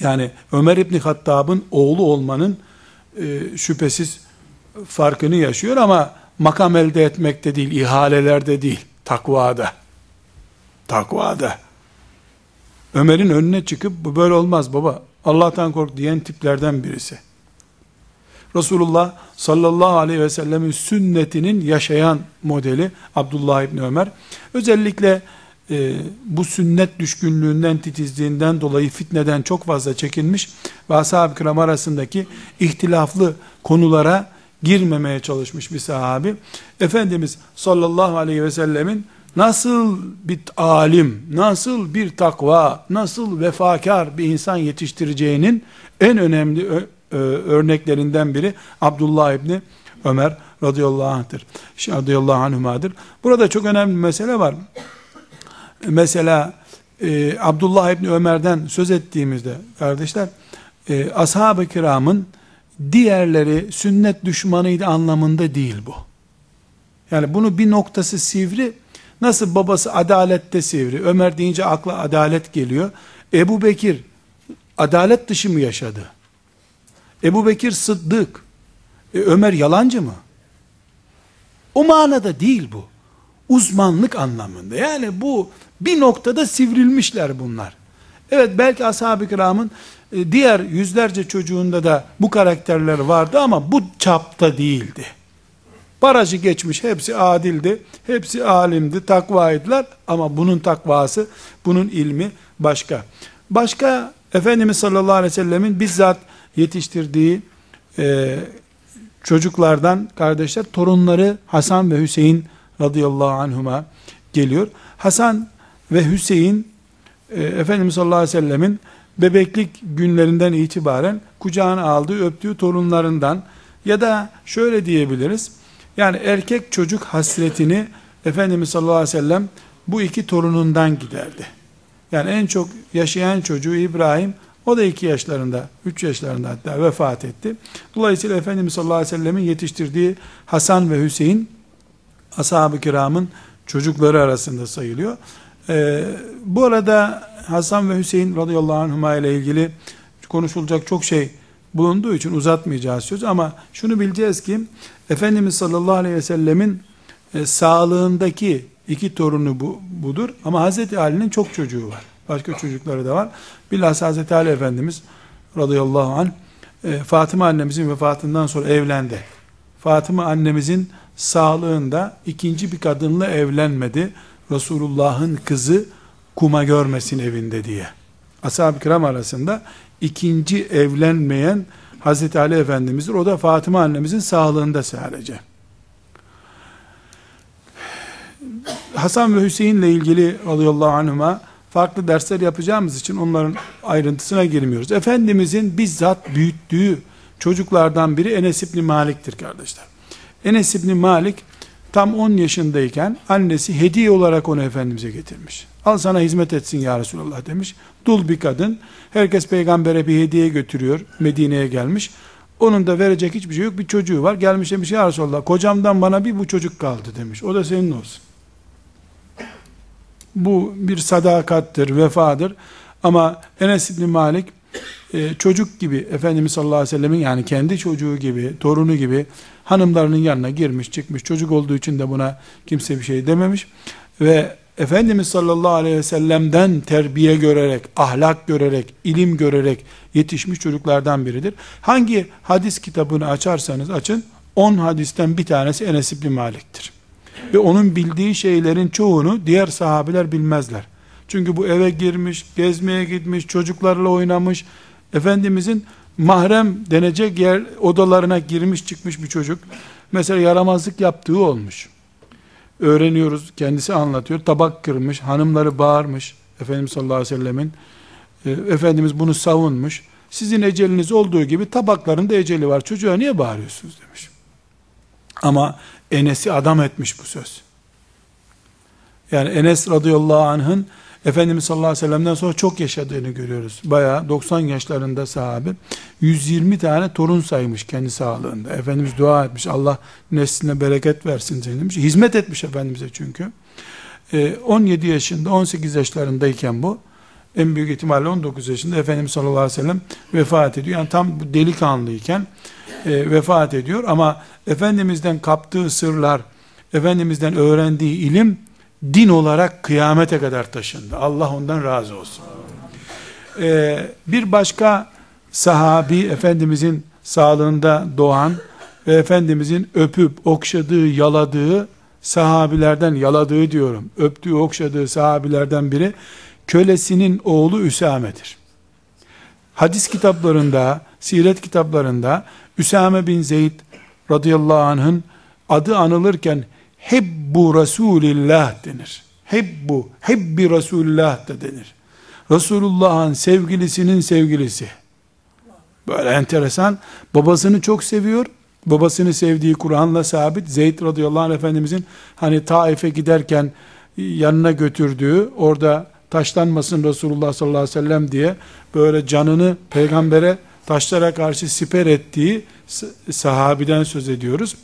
yani Ömer İbni Hattab'ın oğlu olmanın e, şüphesiz farkını yaşıyor ama makam elde etmekte değil, ihalelerde değil, takvada. Takvada. Ömer'in önüne çıkıp bu böyle olmaz baba, Allah'tan kork diyen tiplerden birisi. Resulullah sallallahu aleyhi ve sellemin sünnetinin yaşayan modeli Abdullah İbni Ömer. Özellikle e, bu sünnet düşkünlüğünden, titizliğinden dolayı fitneden çok fazla çekinmiş ve ashab-ı kiram arasındaki ihtilaflı konulara girmemeye çalışmış bir sahabi. Efendimiz sallallahu aleyhi ve sellemin nasıl bir alim, nasıl bir takva, nasıl vefakar bir insan yetiştireceğinin en önemli örneklerinden biri Abdullah İbni Ömer radıyallahu anh'tır. Radıyallahu anhümadır. Burada çok önemli bir mesele var. Mesela e, Abdullah İbni Ömer'den söz ettiğimizde kardeşler e, ashab-ı kiramın diğerleri sünnet düşmanıydı anlamında değil bu. Yani bunu bir noktası sivri nasıl babası adalette sivri Ömer deyince akla adalet geliyor. Ebu Bekir adalet dışı mı yaşadı? Ebu Bekir Sıddık, e, Ömer yalancı mı? O manada değil bu. Uzmanlık anlamında. Yani bu bir noktada sivrilmişler bunlar. Evet belki ashab-ı kiramın e, diğer yüzlerce çocuğunda da bu karakterler vardı ama bu çapta değildi. Barajı geçmiş hepsi adildi, hepsi alimdi, takvaydılar ama bunun takvası, bunun ilmi başka. Başka Efendimiz sallallahu aleyhi ve sellemin bizzat yetiştirdiği e, çocuklardan kardeşler torunları Hasan ve Hüseyin radıyallahu anhuma geliyor. Hasan ve Hüseyin e, Efendimiz sallallahu aleyhi ve sellemin bebeklik günlerinden itibaren kucağına aldığı öptüğü torunlarından ya da şöyle diyebiliriz yani erkek çocuk hasretini Efendimiz sallallahu aleyhi ve sellem bu iki torunundan giderdi. Yani en çok yaşayan çocuğu İbrahim o da iki yaşlarında, üç yaşlarında hatta vefat etti. Dolayısıyla Efendimiz sallallahu aleyhi ve sellemin yetiştirdiği Hasan ve Hüseyin, ashab-ı kiramın çocukları arasında sayılıyor. Ee, bu arada Hasan ve Hüseyin radıyallahu anhuma ile ilgili konuşulacak çok şey bulunduğu için uzatmayacağız söz ama şunu bileceğiz ki Efendimiz sallallahu aleyhi ve sellemin e, sağlığındaki iki torunu bu, budur ama Hazreti Ali'nin çok çocuğu var. Başka çocukları da var. Bilhassa Hazreti Ali Efendimiz radıyallahu anh e, Fatıma annemizin vefatından sonra evlendi. Fatıma annemizin sağlığında ikinci bir kadınla evlenmedi. Resulullah'ın kızı kuma görmesin evinde diye. Ashab-ı kiram arasında ikinci evlenmeyen Hazreti Ali Efendimiz'dir. O da Fatıma annemizin sağlığında sadece. Hasan ve Hüseyin ile ilgili radıyallahu anhuma farklı dersler yapacağımız için onların ayrıntısına girmiyoruz. Efendimizin bizzat büyüttüğü çocuklardan biri Enes İbni Malik'tir kardeşler. Enes İbni Malik tam 10 yaşındayken annesi hediye olarak onu Efendimiz'e getirmiş. Al sana hizmet etsin ya Resulallah demiş. Dul bir kadın. Herkes peygambere bir hediye götürüyor. Medine'ye gelmiş. Onun da verecek hiçbir şey yok. Bir çocuğu var. Gelmiş demiş ya Resulallah kocamdan bana bir bu çocuk kaldı demiş. O da senin olsun. Bu bir sadakattır, vefadır. Ama Enes İbni Malik e, çocuk gibi Efendimiz sallallahu aleyhi ve sellemin yani kendi çocuğu gibi, torunu gibi hanımlarının yanına girmiş çıkmış. Çocuk olduğu için de buna kimse bir şey dememiş. Ve Efendimiz sallallahu aleyhi ve sellem'den terbiye görerek, ahlak görerek, ilim görerek yetişmiş çocuklardan biridir. Hangi hadis kitabını açarsanız açın, 10 hadisten bir tanesi Enes İbni Malik'tir. Ve onun bildiği şeylerin çoğunu diğer sahabiler bilmezler. Çünkü bu eve girmiş, gezmeye gitmiş, çocuklarla oynamış. Efendimizin mahrem denecek yer odalarına girmiş çıkmış bir çocuk. Mesela yaramazlık yaptığı olmuş. Öğreniyoruz, kendisi anlatıyor. Tabak kırmış, hanımları bağırmış. Efendimiz sallallahu aleyhi ve sellemin. E, Efendimiz bunu savunmuş. Sizin eceliniz olduğu gibi tabakların da eceli var. Çocuğa niye bağırıyorsunuz demiş. Ama Enes'i adam etmiş bu söz. Yani Enes radıyallahu anh'ın Efendimiz sallallahu aleyhi ve sellem'den sonra çok yaşadığını görüyoruz. Bayağı 90 yaşlarında sahabe 120 tane torun saymış kendi sağlığında. Efendimiz dua etmiş. Allah nesline bereket versin demiş. Hizmet etmiş Efendimiz'e çünkü. 17 ee, yaşında 18 yaşlarındayken bu en büyük ihtimalle 19 yaşında Efendimiz sallallahu aleyhi ve sellem vefat ediyor. Yani tam delikanlıyken e, vefat ediyor ama Efendimiz'den kaptığı sırlar, Efendimiz'den öğrendiği ilim din olarak kıyamete kadar taşındı. Allah ondan razı olsun. Ee, bir başka sahabi Efendimizin sağlığında doğan ve Efendimizin öpüp okşadığı, yaladığı sahabilerden, yaladığı diyorum, öptüğü, okşadığı sahabilerden biri kölesinin oğlu Üsame'dir. Hadis kitaplarında, siret kitaplarında Üsame bin Zeyd radıyallahu anh'ın adı anılırken Hebbu Resulillah denir. Hebbu, hebbi Resulullah da denir. Resulullah'ın sevgilisinin sevgilisi. Böyle enteresan. Babasını çok seviyor. Babasını sevdiği Kur'an'la sabit. Zeyd radıyallahu anh Efendimizin hani Taif'e giderken yanına götürdüğü, orada taşlanmasın Resulullah sallallahu aleyhi ve sellem diye böyle canını peygambere taşlara karşı siper ettiği sahabiden söz ediyoruz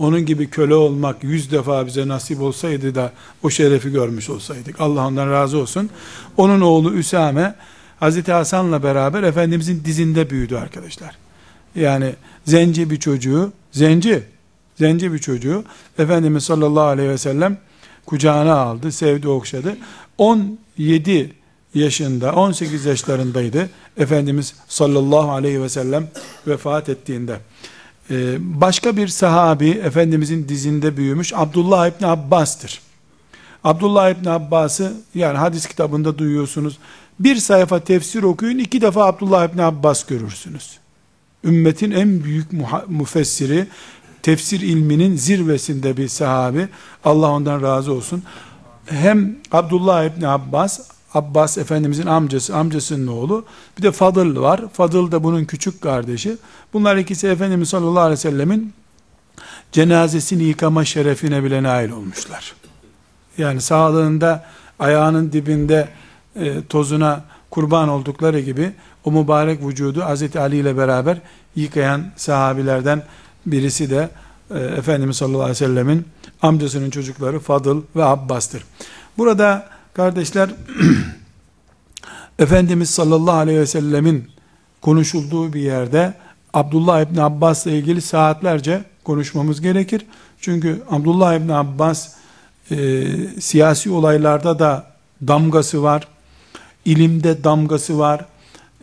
onun gibi köle olmak yüz defa bize nasip olsaydı da o şerefi görmüş olsaydık. Allah ondan razı olsun. Onun oğlu Üsame Hazreti Hasan'la beraber Efendimizin dizinde büyüdü arkadaşlar. Yani zenci bir çocuğu, zenci, zenci bir çocuğu Efendimiz sallallahu aleyhi ve sellem kucağına aldı, sevdi, okşadı. 17 yaşında, 18 yaşlarındaydı Efendimiz sallallahu aleyhi ve sellem vefat ettiğinde. Ee, başka bir sahabi Efendimizin dizinde büyümüş Abdullah İbni Abbas'tır. Abdullah İbni Abbas'ı yani hadis kitabında duyuyorsunuz. Bir sayfa tefsir okuyun iki defa Abdullah İbni Abbas görürsünüz. Ümmetin en büyük müfessiri, tefsir ilminin zirvesinde bir sahabi. Allah ondan razı olsun. Hem Abdullah İbni Abbas Abbas Efendimizin amcası, amcasının oğlu. Bir de Fadıl var. Fadıl da bunun küçük kardeşi. Bunlar ikisi Efendimiz sallallahu aleyhi ve sellemin cenazesini yıkama şerefine bile nail olmuşlar. Yani sağlığında ayağının dibinde e, tozuna kurban oldukları gibi o mübarek vücudu Hz. Ali ile beraber yıkayan sahabilerden birisi de e, Efendimiz sallallahu aleyhi ve sellemin amcasının çocukları Fadıl ve Abbas'tır. Burada Kardeşler, Efendimiz sallallahu aleyhi ve sellemin konuşulduğu bir yerde Abdullah İbni Abbas'la ilgili saatlerce konuşmamız gerekir. Çünkü Abdullah İbni Abbas e, siyasi olaylarda da damgası var, ilimde damgası var,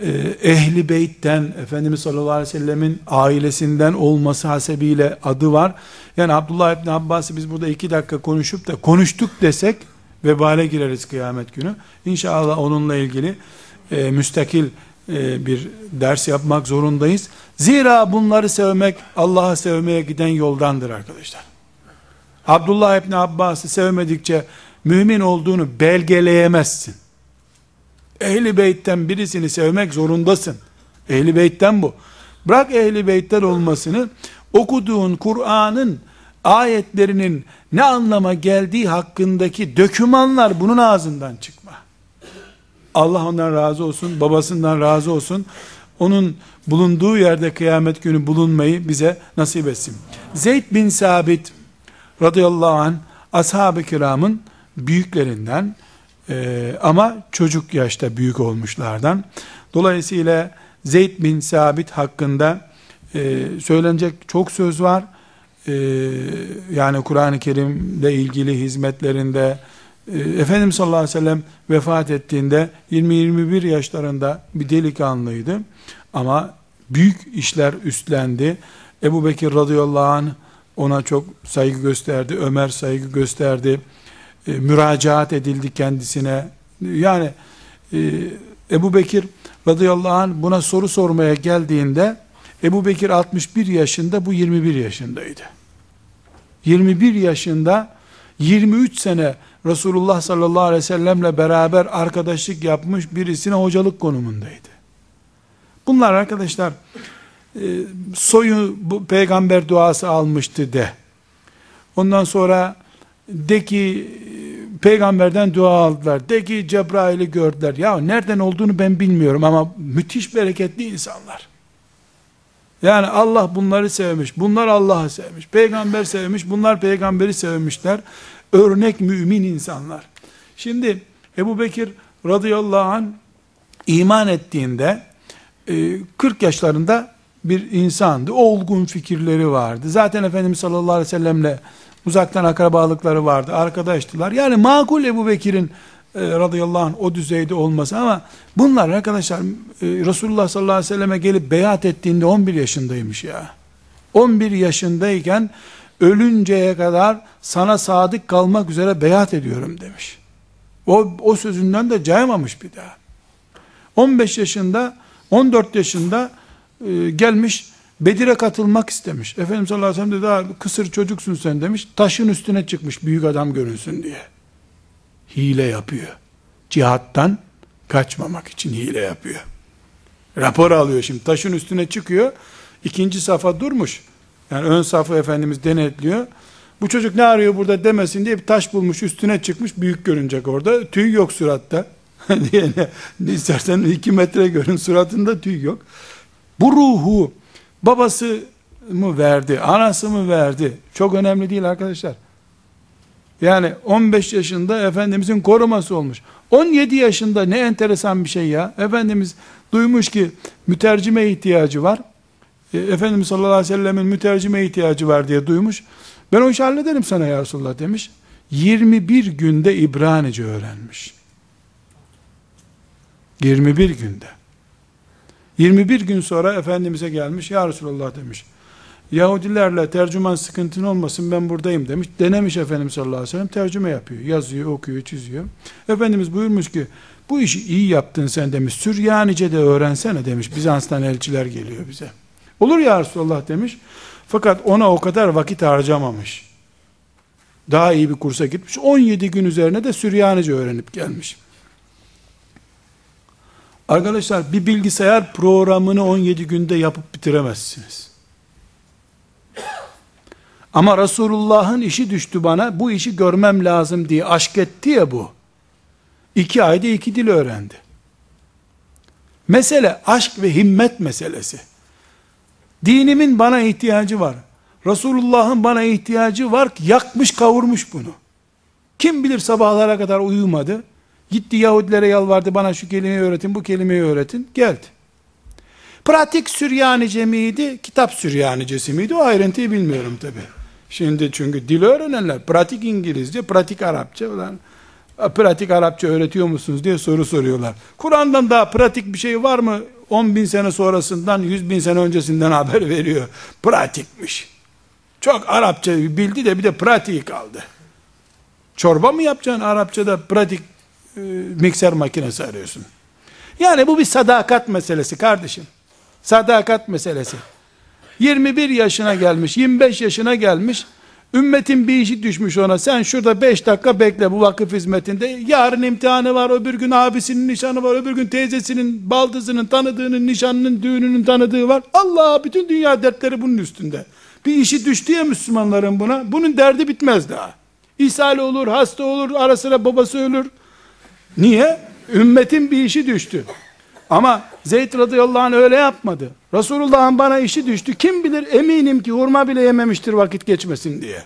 e, ehli beytten Efendimiz sallallahu aleyhi ve sellemin ailesinden olması hasebiyle adı var. Yani Abdullah İbni Abbas'ı biz burada iki dakika konuşup da konuştuk desek vebale gireriz kıyamet günü. İnşallah onunla ilgili e, müstakil e, bir ders yapmak zorundayız. Zira bunları sevmek Allah'ı sevmeye giden yoldandır arkadaşlar. Abdullah İbni Abbas'ı sevmedikçe mümin olduğunu belgeleyemezsin. Ehli beytten birisini sevmek zorundasın. Ehli beytten bu. Bırak ehli beytten olmasını okuduğun Kur'an'ın ayetlerinin ne anlama geldiği hakkındaki dökümanlar bunun ağzından çıkma. Allah ondan razı olsun, babasından razı olsun. Onun bulunduğu yerde kıyamet günü bulunmayı bize nasip etsin. Zeyd bin Sabit radıyallahu anh ashab-ı kiramın büyüklerinden e, ama çocuk yaşta büyük olmuşlardan. Dolayısıyla Zeyd bin Sabit hakkında e, söylenecek çok söz var. E, yani Kur'an-ı Kerim'le ilgili hizmetlerinde e, Efendimiz sallallahu aleyhi ve sellem vefat ettiğinde 20-21 yaşlarında bir delikanlıydı. Ama büyük işler üstlendi. Ebu Bekir radıyallahu anh ona çok saygı gösterdi. Ömer saygı gösterdi. E, müracaat edildi kendisine. Yani e, Ebu Bekir radıyallahu anh buna soru sormaya geldiğinde Ebu Bekir 61 yaşında bu 21 yaşındaydı. 21 yaşında 23 sene Resulullah sallallahu aleyhi ve sellemle beraber arkadaşlık yapmış birisine hocalık konumundaydı. Bunlar arkadaşlar e, soyu bu peygamber duası almıştı de. Ondan sonra de ki peygamberden dua aldılar. De ki Cebrail'i gördüler. Ya nereden olduğunu ben bilmiyorum ama müthiş bereketli insanlar. Yani Allah bunları sevmiş. Bunlar Allah'ı sevmiş. Peygamber sevmiş. Bunlar peygamberi sevmişler. Örnek mümin insanlar. Şimdi Ebu Bekir radıyallahu anh iman ettiğinde 40 e, yaşlarında bir insandı. Olgun fikirleri vardı. Zaten Efendimiz sallallahu aleyhi ve sellemle uzaktan akrabalıkları vardı. Arkadaştılar. Yani makul Ebu Bekir'in e, radıyallahu anh o düzeyde olması ama bunlar arkadaşlar e, Resulullah sallallahu aleyhi ve selleme gelip beyat ettiğinde 11 yaşındaymış ya. 11 yaşındayken ölünceye kadar sana sadık kalmak üzere beyat ediyorum demiş. O, o sözünden de caymamış bir daha. 15 yaşında 14 yaşında e, gelmiş Bedir'e katılmak istemiş. Efendimiz sallallahu aleyhi ve sellem de daha kısır çocuksun sen demiş. Taşın üstüne çıkmış büyük adam görünsün diye. Hile yapıyor. Cihattan kaçmamak için hile yapıyor. Rapor alıyor şimdi. Taşın üstüne çıkıyor. İkinci safa durmuş. Yani ön safı Efendimiz denetliyor. Bu çocuk ne arıyor burada demesin diye bir taş bulmuş üstüne çıkmış büyük görünecek orada. Tüy yok suratta. diye ne, istersen iki metre görün suratında tüy yok. Bu ruhu babası mı verdi, anası mı verdi? Çok önemli değil arkadaşlar. Yani 15 yaşında Efendimizin koruması olmuş. 17 yaşında ne enteresan bir şey ya. Efendimiz duymuş ki mütercime ihtiyacı var. E, Efendimiz sallallahu aleyhi ve sellemin mütercime ihtiyacı var diye duymuş. Ben o işi hallederim sana ya Resulullah demiş. 21 günde İbranice öğrenmiş. 21 günde. 21 gün sonra Efendimiz'e gelmiş. Ya Resulullah demiş. Yahudilerle tercüman sıkıntın olmasın ben buradayım demiş. Denemiş Efendimiz sallallahu aleyhi ve sellem tercüme yapıyor. Yazıyor, okuyor, çiziyor. Efendimiz buyurmuş ki bu işi iyi yaptın sen demiş. Süryanice de öğrensene demiş. Bizans'tan elçiler geliyor bize. Olur ya Resulullah demiş. Fakat ona o kadar vakit harcamamış. Daha iyi bir kursa gitmiş. 17 gün üzerine de Süryanice öğrenip gelmiş. Arkadaşlar bir bilgisayar programını 17 günde yapıp bitiremezsiniz. Ama Resulullah'ın işi düştü bana, bu işi görmem lazım diye aşk etti ya bu. İki ayda iki dil öğrendi. Mesele aşk ve himmet meselesi. Dinimin bana ihtiyacı var. Resulullah'ın bana ihtiyacı var. Yakmış kavurmuş bunu. Kim bilir sabahlara kadar uyumadı. Gitti Yahudilere yalvardı bana şu kelimeyi öğretin, bu kelimeyi öğretin. Geldi. Pratik Süryanice miydi, kitap Süryanicesi miydi o ayrıntıyı bilmiyorum tabi. Şimdi çünkü dil öğrenenler pratik İngilizce, pratik Arapça olan pratik Arapça öğretiyor musunuz diye soru soruyorlar. Kur'an'dan daha pratik bir şey var mı? 10 bin sene sonrasından, 100 bin sene öncesinden haber veriyor. Pratikmiş. Çok Arapça bildi de bir de pratik kaldı. Çorba mı yapacaksın Arapçada pratik e, mikser makinesi arıyorsun. Yani bu bir sadakat meselesi kardeşim. Sadakat meselesi. 21 yaşına gelmiş, 25 yaşına gelmiş, Ümmetin bir işi düşmüş ona. Sen şurada beş dakika bekle bu vakıf hizmetinde. Yarın imtihanı var, öbür gün abisinin nişanı var, öbür gün teyzesinin, baldızının, tanıdığının, nişanının, düğününün tanıdığı var. Allah bütün dünya dertleri bunun üstünde. Bir işi düştü ya Müslümanların buna. Bunun derdi bitmez daha. İshal olur, hasta olur, ara sıra babası ölür. Niye? Ümmetin bir işi düştü. Ama Zeyd radıyallahu anh öyle yapmadı. Resulullah'ın bana işi düştü. Kim bilir eminim ki hurma bile yememiştir vakit geçmesin diye.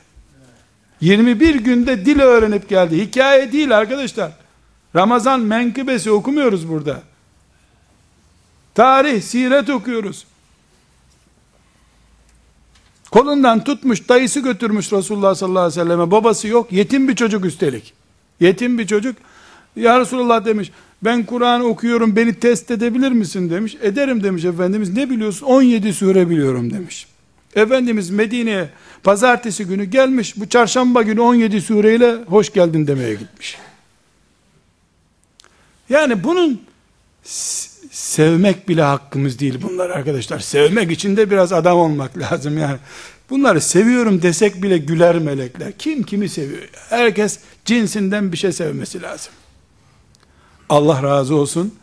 21 günde dil öğrenip geldi. Hikaye değil arkadaşlar. Ramazan menkıbesi okumuyoruz burada. Tarih, siret okuyoruz. Kolundan tutmuş, dayısı götürmüş Resulullah sallallahu aleyhi ve selleme. Babası yok, yetim bir çocuk üstelik. Yetim bir çocuk. Ya Resulullah demiş, ben Kur'an okuyorum, beni test edebilir misin demiş. Ederim demiş Efendimiz. Ne biliyorsun? 17 sure biliyorum demiş. Efendimiz Medine'ye pazartesi günü gelmiş, bu çarşamba günü 17 sureyle hoş geldin demeye gitmiş. Yani bunun sevmek bile hakkımız değil bunlar arkadaşlar. Sevmek için de biraz adam olmak lazım yani. Bunları seviyorum desek bile güler melekler. Kim kimi seviyor? Herkes cinsinden bir şey sevmesi lazım. Allah razı olsun.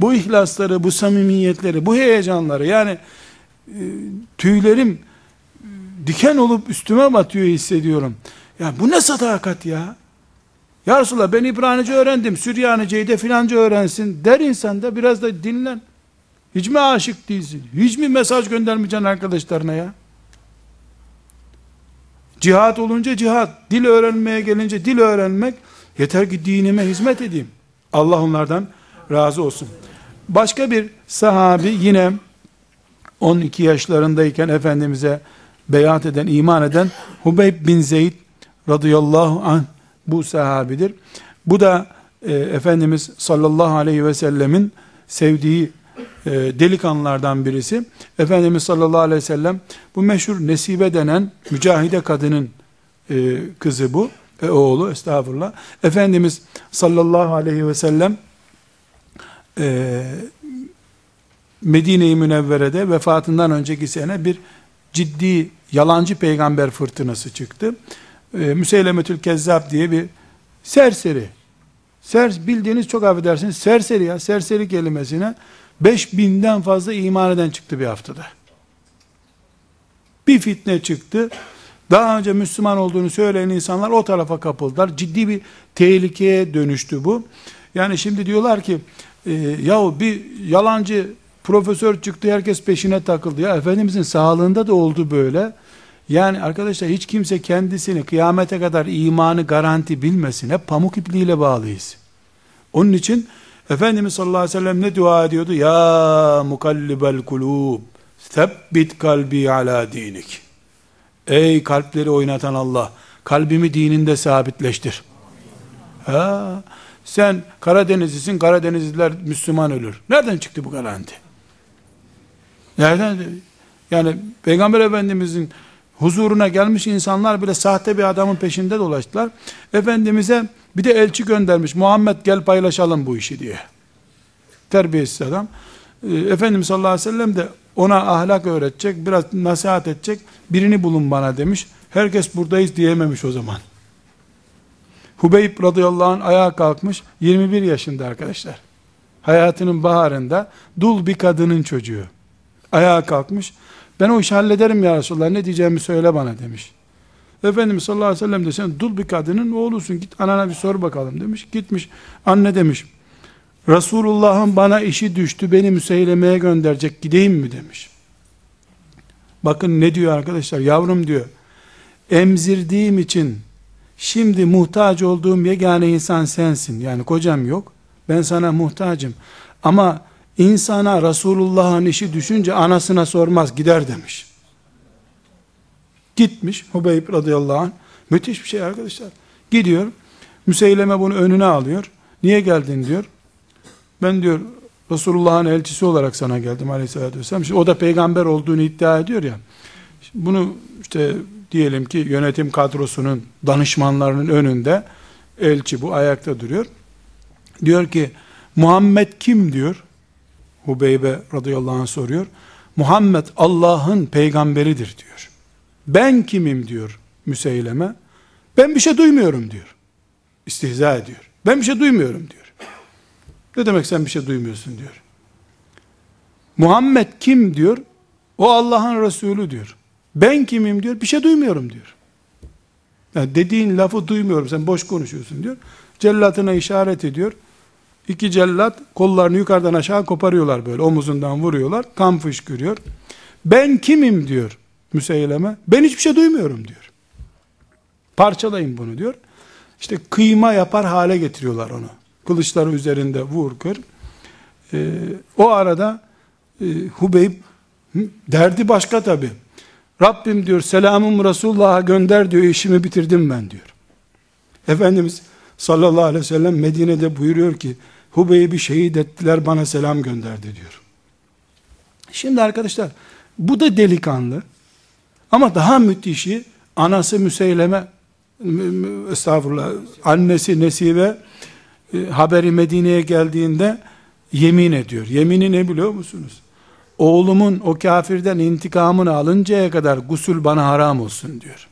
Bu ihlasları, bu samimiyetleri, bu heyecanları yani e, tüylerim diken olup üstüme batıyor hissediyorum. Ya bu ne sadakat ya? Ya Resulallah ben İbranice öğrendim, Süryanice'yi de filanca öğrensin der insan da biraz da dinlen. Hiç mi aşık değilsin? Hiç mi mesaj göndermeyeceksin arkadaşlarına ya? Cihat olunca cihat, dil öğrenmeye gelince dil öğrenmek, yeter ki dinime hizmet edeyim. Allah onlardan razı olsun. Başka bir sahabi yine 12 yaşlarındayken Efendimiz'e beyat eden, iman eden Hubeyb bin Zeyd radıyallahu anh bu sahabidir. Bu da e, Efendimiz sallallahu aleyhi ve sellemin sevdiği e, delikanlılardan birisi. Efendimiz sallallahu aleyhi ve sellem bu meşhur Nesibe denen mücahide kadının e, kızı bu. E, oğlu estağfurullah. Efendimiz sallallahu aleyhi ve sellem e, Medine-i Münevvere'de vefatından önceki sene bir ciddi yalancı peygamber fırtınası çıktı. E, Müseylemetül Kezzab diye bir serseri. Ser, bildiğiniz çok affedersiniz serseri ya serseri kelimesine 5000'den fazla iman eden çıktı bir haftada. Bir fitne çıktı. Daha önce Müslüman olduğunu söyleyen insanlar o tarafa kapıldılar. Ciddi bir tehlikeye dönüştü bu. Yani şimdi diyorlar ki e, yahu bir yalancı profesör çıktı herkes peşine takıldı. Ya Efendimizin sağlığında da oldu böyle. Yani arkadaşlar hiç kimse kendisini kıyamete kadar imanı garanti bilmesin. Hep pamuk ipliğiyle bağlıyız. Onun için Efendimiz sallallahu aleyhi ve sellem ne dua ediyordu? Ya mukallibel kulub sebbit kalbi ala dinik. Ey kalpleri oynatan Allah, kalbimi dininde sabitleştir. Ha, sen Karadenizlisin, Karadenizliler Müslüman ölür. Nereden çıktı bu garanti? Nereden? Yani Peygamber Efendimizin huzuruna gelmiş insanlar bile sahte bir adamın peşinde dolaştılar. Efendimiz'e bir de elçi göndermiş. Muhammed gel paylaşalım bu işi diye. Terbiyesiz adam. Ee, Efendimiz sallallahu aleyhi ve sellem de ona ahlak öğretecek, biraz nasihat edecek, birini bulun bana demiş. Herkes buradayız diyememiş o zaman. Hubeyb radıyallahu anh ayağa kalkmış, 21 yaşında arkadaşlar. Hayatının baharında, dul bir kadının çocuğu. Ayağa kalkmış, ben o işi hallederim ya Resulallah, ne diyeceğimi söyle bana demiş. Efendimiz sallallahu aleyhi ve sellem de sen dul bir kadının oğlusun, git anana bir sor bakalım demiş. Gitmiş, anne demiş, Resulullah'ın bana işi düştü, beni müseylemeye gönderecek, gideyim mi demiş. Bakın ne diyor arkadaşlar, yavrum diyor, emzirdiğim için, şimdi muhtaç olduğum yegane insan sensin, yani kocam yok, ben sana muhtacım, ama insana Resulullah'ın işi düşünce anasına sormaz, gider demiş. Gitmiş, Hubeyb radıyallahu anh, müthiş bir şey arkadaşlar, gidiyor, Müseyleme bunu önüne alıyor, niye geldin diyor, ben diyor Resulullah'ın elçisi olarak sana geldim aleyhissalatü vesselam. Şimdi o da peygamber olduğunu iddia ediyor ya. Bunu işte diyelim ki yönetim kadrosunun danışmanlarının önünde elçi bu ayakta duruyor. Diyor ki Muhammed kim diyor? Hubeybe radıyallahu anh soruyor. Muhammed Allah'ın peygamberidir diyor. Ben kimim diyor. Müseyleme. Ben bir şey duymuyorum diyor. İstihza ediyor. Ben bir şey duymuyorum diyor. Ne demek sen bir şey duymuyorsun diyor. Muhammed kim diyor? O Allah'ın Resulü diyor. Ben kimim diyor. Bir şey duymuyorum diyor. Yani dediğin lafı duymuyorum. Sen boş konuşuyorsun diyor. Cellatına işaret ediyor. İki cellat kollarını yukarıdan aşağı koparıyorlar böyle. Omuzundan vuruyorlar. Kan fışkırıyor. Ben kimim diyor Müseyleme. Ben hiçbir şey duymuyorum diyor. Parçalayın bunu diyor. İşte kıyma yapar hale getiriyorlar onu. Kılıçları üzerinde vur kır. Ee, o arada e, Hubeyb derdi başka tabi. Rabbim diyor selamım Resulullah'a gönder diyor işimi bitirdim ben diyor. Efendimiz sallallahu aleyhi ve sellem Medine'de buyuruyor ki Hubeyb'i şehit ettiler bana selam gönderdi diyor. Şimdi arkadaşlar bu da delikanlı ama daha müthişi anası Müseyleme estağfurullah annesi Nesibe e, haberi Medine'ye geldiğinde yemin ediyor. Yemini ne biliyor musunuz? Oğlumun o kafirden intikamını alıncaya kadar gusül bana haram olsun diyor.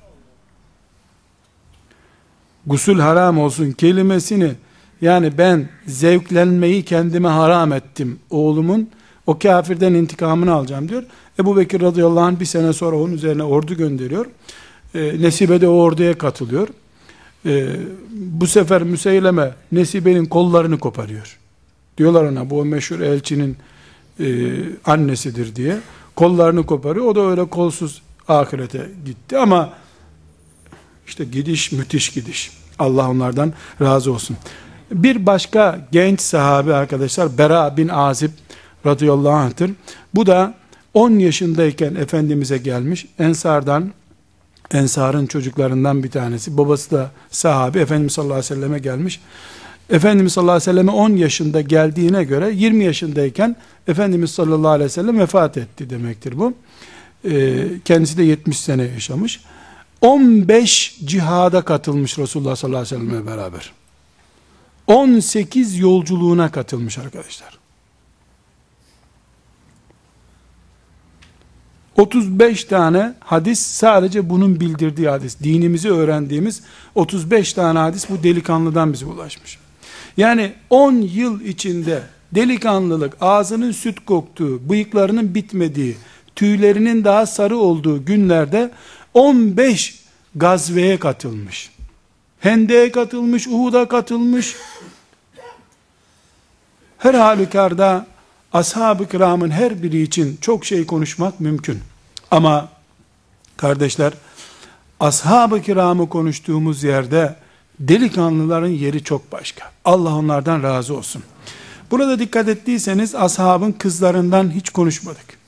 Gusül haram olsun kelimesini yani ben zevklenmeyi kendime haram ettim. Oğlumun o kafirden intikamını alacağım diyor. Ebu Bekir radıyallahu anh bir sene sonra onun üzerine ordu gönderiyor. E, Nesibe de o orduya katılıyor. E, bu sefer Müseyleme Nesibe'nin kollarını koparıyor. Diyorlar ona bu meşhur elçinin e, annesidir diye. Kollarını koparıyor. O da öyle kolsuz ahirete gitti ama işte gidiş müthiş gidiş. Allah onlardan razı olsun. Bir başka genç sahabi arkadaşlar Bera bin Azib radıyallahu anh'tır. Bu da 10 yaşındayken Efendimiz'e gelmiş. Ensardan Ensar'ın çocuklarından bir tanesi. Babası da sahabi. Efendimiz sallallahu aleyhi ve selleme gelmiş. Efendimiz sallallahu aleyhi ve selleme 10 yaşında geldiğine göre 20 yaşındayken Efendimiz sallallahu aleyhi ve sellem vefat etti demektir bu. Ee, kendisi de 70 sene yaşamış. 15 cihada katılmış Resulullah sallallahu aleyhi ve sellem'le beraber. 18 yolculuğuna katılmış arkadaşlar. 35 tane hadis sadece bunun bildirdiği hadis. Dinimizi öğrendiğimiz 35 tane hadis bu delikanlıdan bize ulaşmış. Yani 10 yıl içinde delikanlılık, ağzının süt koktuğu, bıyıklarının bitmediği, tüylerinin daha sarı olduğu günlerde 15 gazveye katılmış. Hende'ye katılmış, Uhud'a katılmış. Her halükarda ashab-ı kiramın her biri için çok şey konuşmak mümkün. Ama kardeşler ashab-ı kiramı konuştuğumuz yerde delikanlıların yeri çok başka. Allah onlardan razı olsun. Burada dikkat ettiyseniz ashabın kızlarından hiç konuşmadık.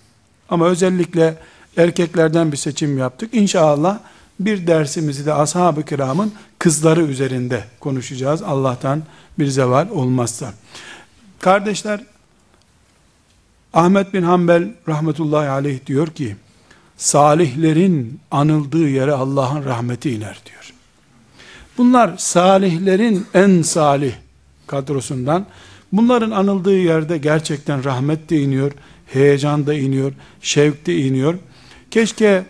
Ama özellikle erkeklerden bir seçim yaptık. İnşallah bir dersimizi de ashab-ı kiramın kızları üzerinde konuşacağız. Allah'tan bir zeval olmazsa. Kardeşler, Ahmet bin Hanbel rahmetullahi aleyh diyor ki, salihlerin anıldığı yere Allah'ın rahmeti iner diyor. Bunlar salihlerin en salih kadrosundan, bunların anıldığı yerde gerçekten rahmet de iniyor, heyecan da iniyor, şevk de iniyor. Keşke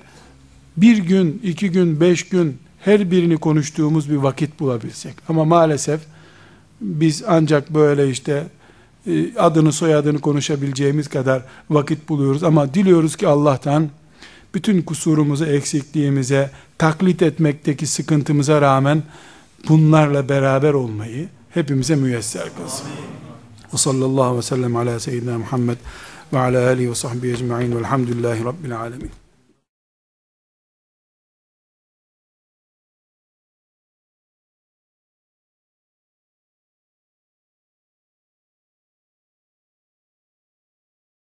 bir gün, iki gün, beş gün her birini konuştuğumuz bir vakit bulabilsek. Ama maalesef biz ancak böyle işte adını soyadını konuşabileceğimiz kadar vakit buluyoruz. Ama diliyoruz ki Allah'tan bütün kusurumuzu, eksikliğimize, taklit etmekteki sıkıntımıza rağmen bunlarla beraber olmayı hepimize müyesser kılsın. Ve sallallahu ve sellem ala seyyidina Muhammed ve ala alihi ve sahbihi ecma'in velhamdülillahi rabbil alemin.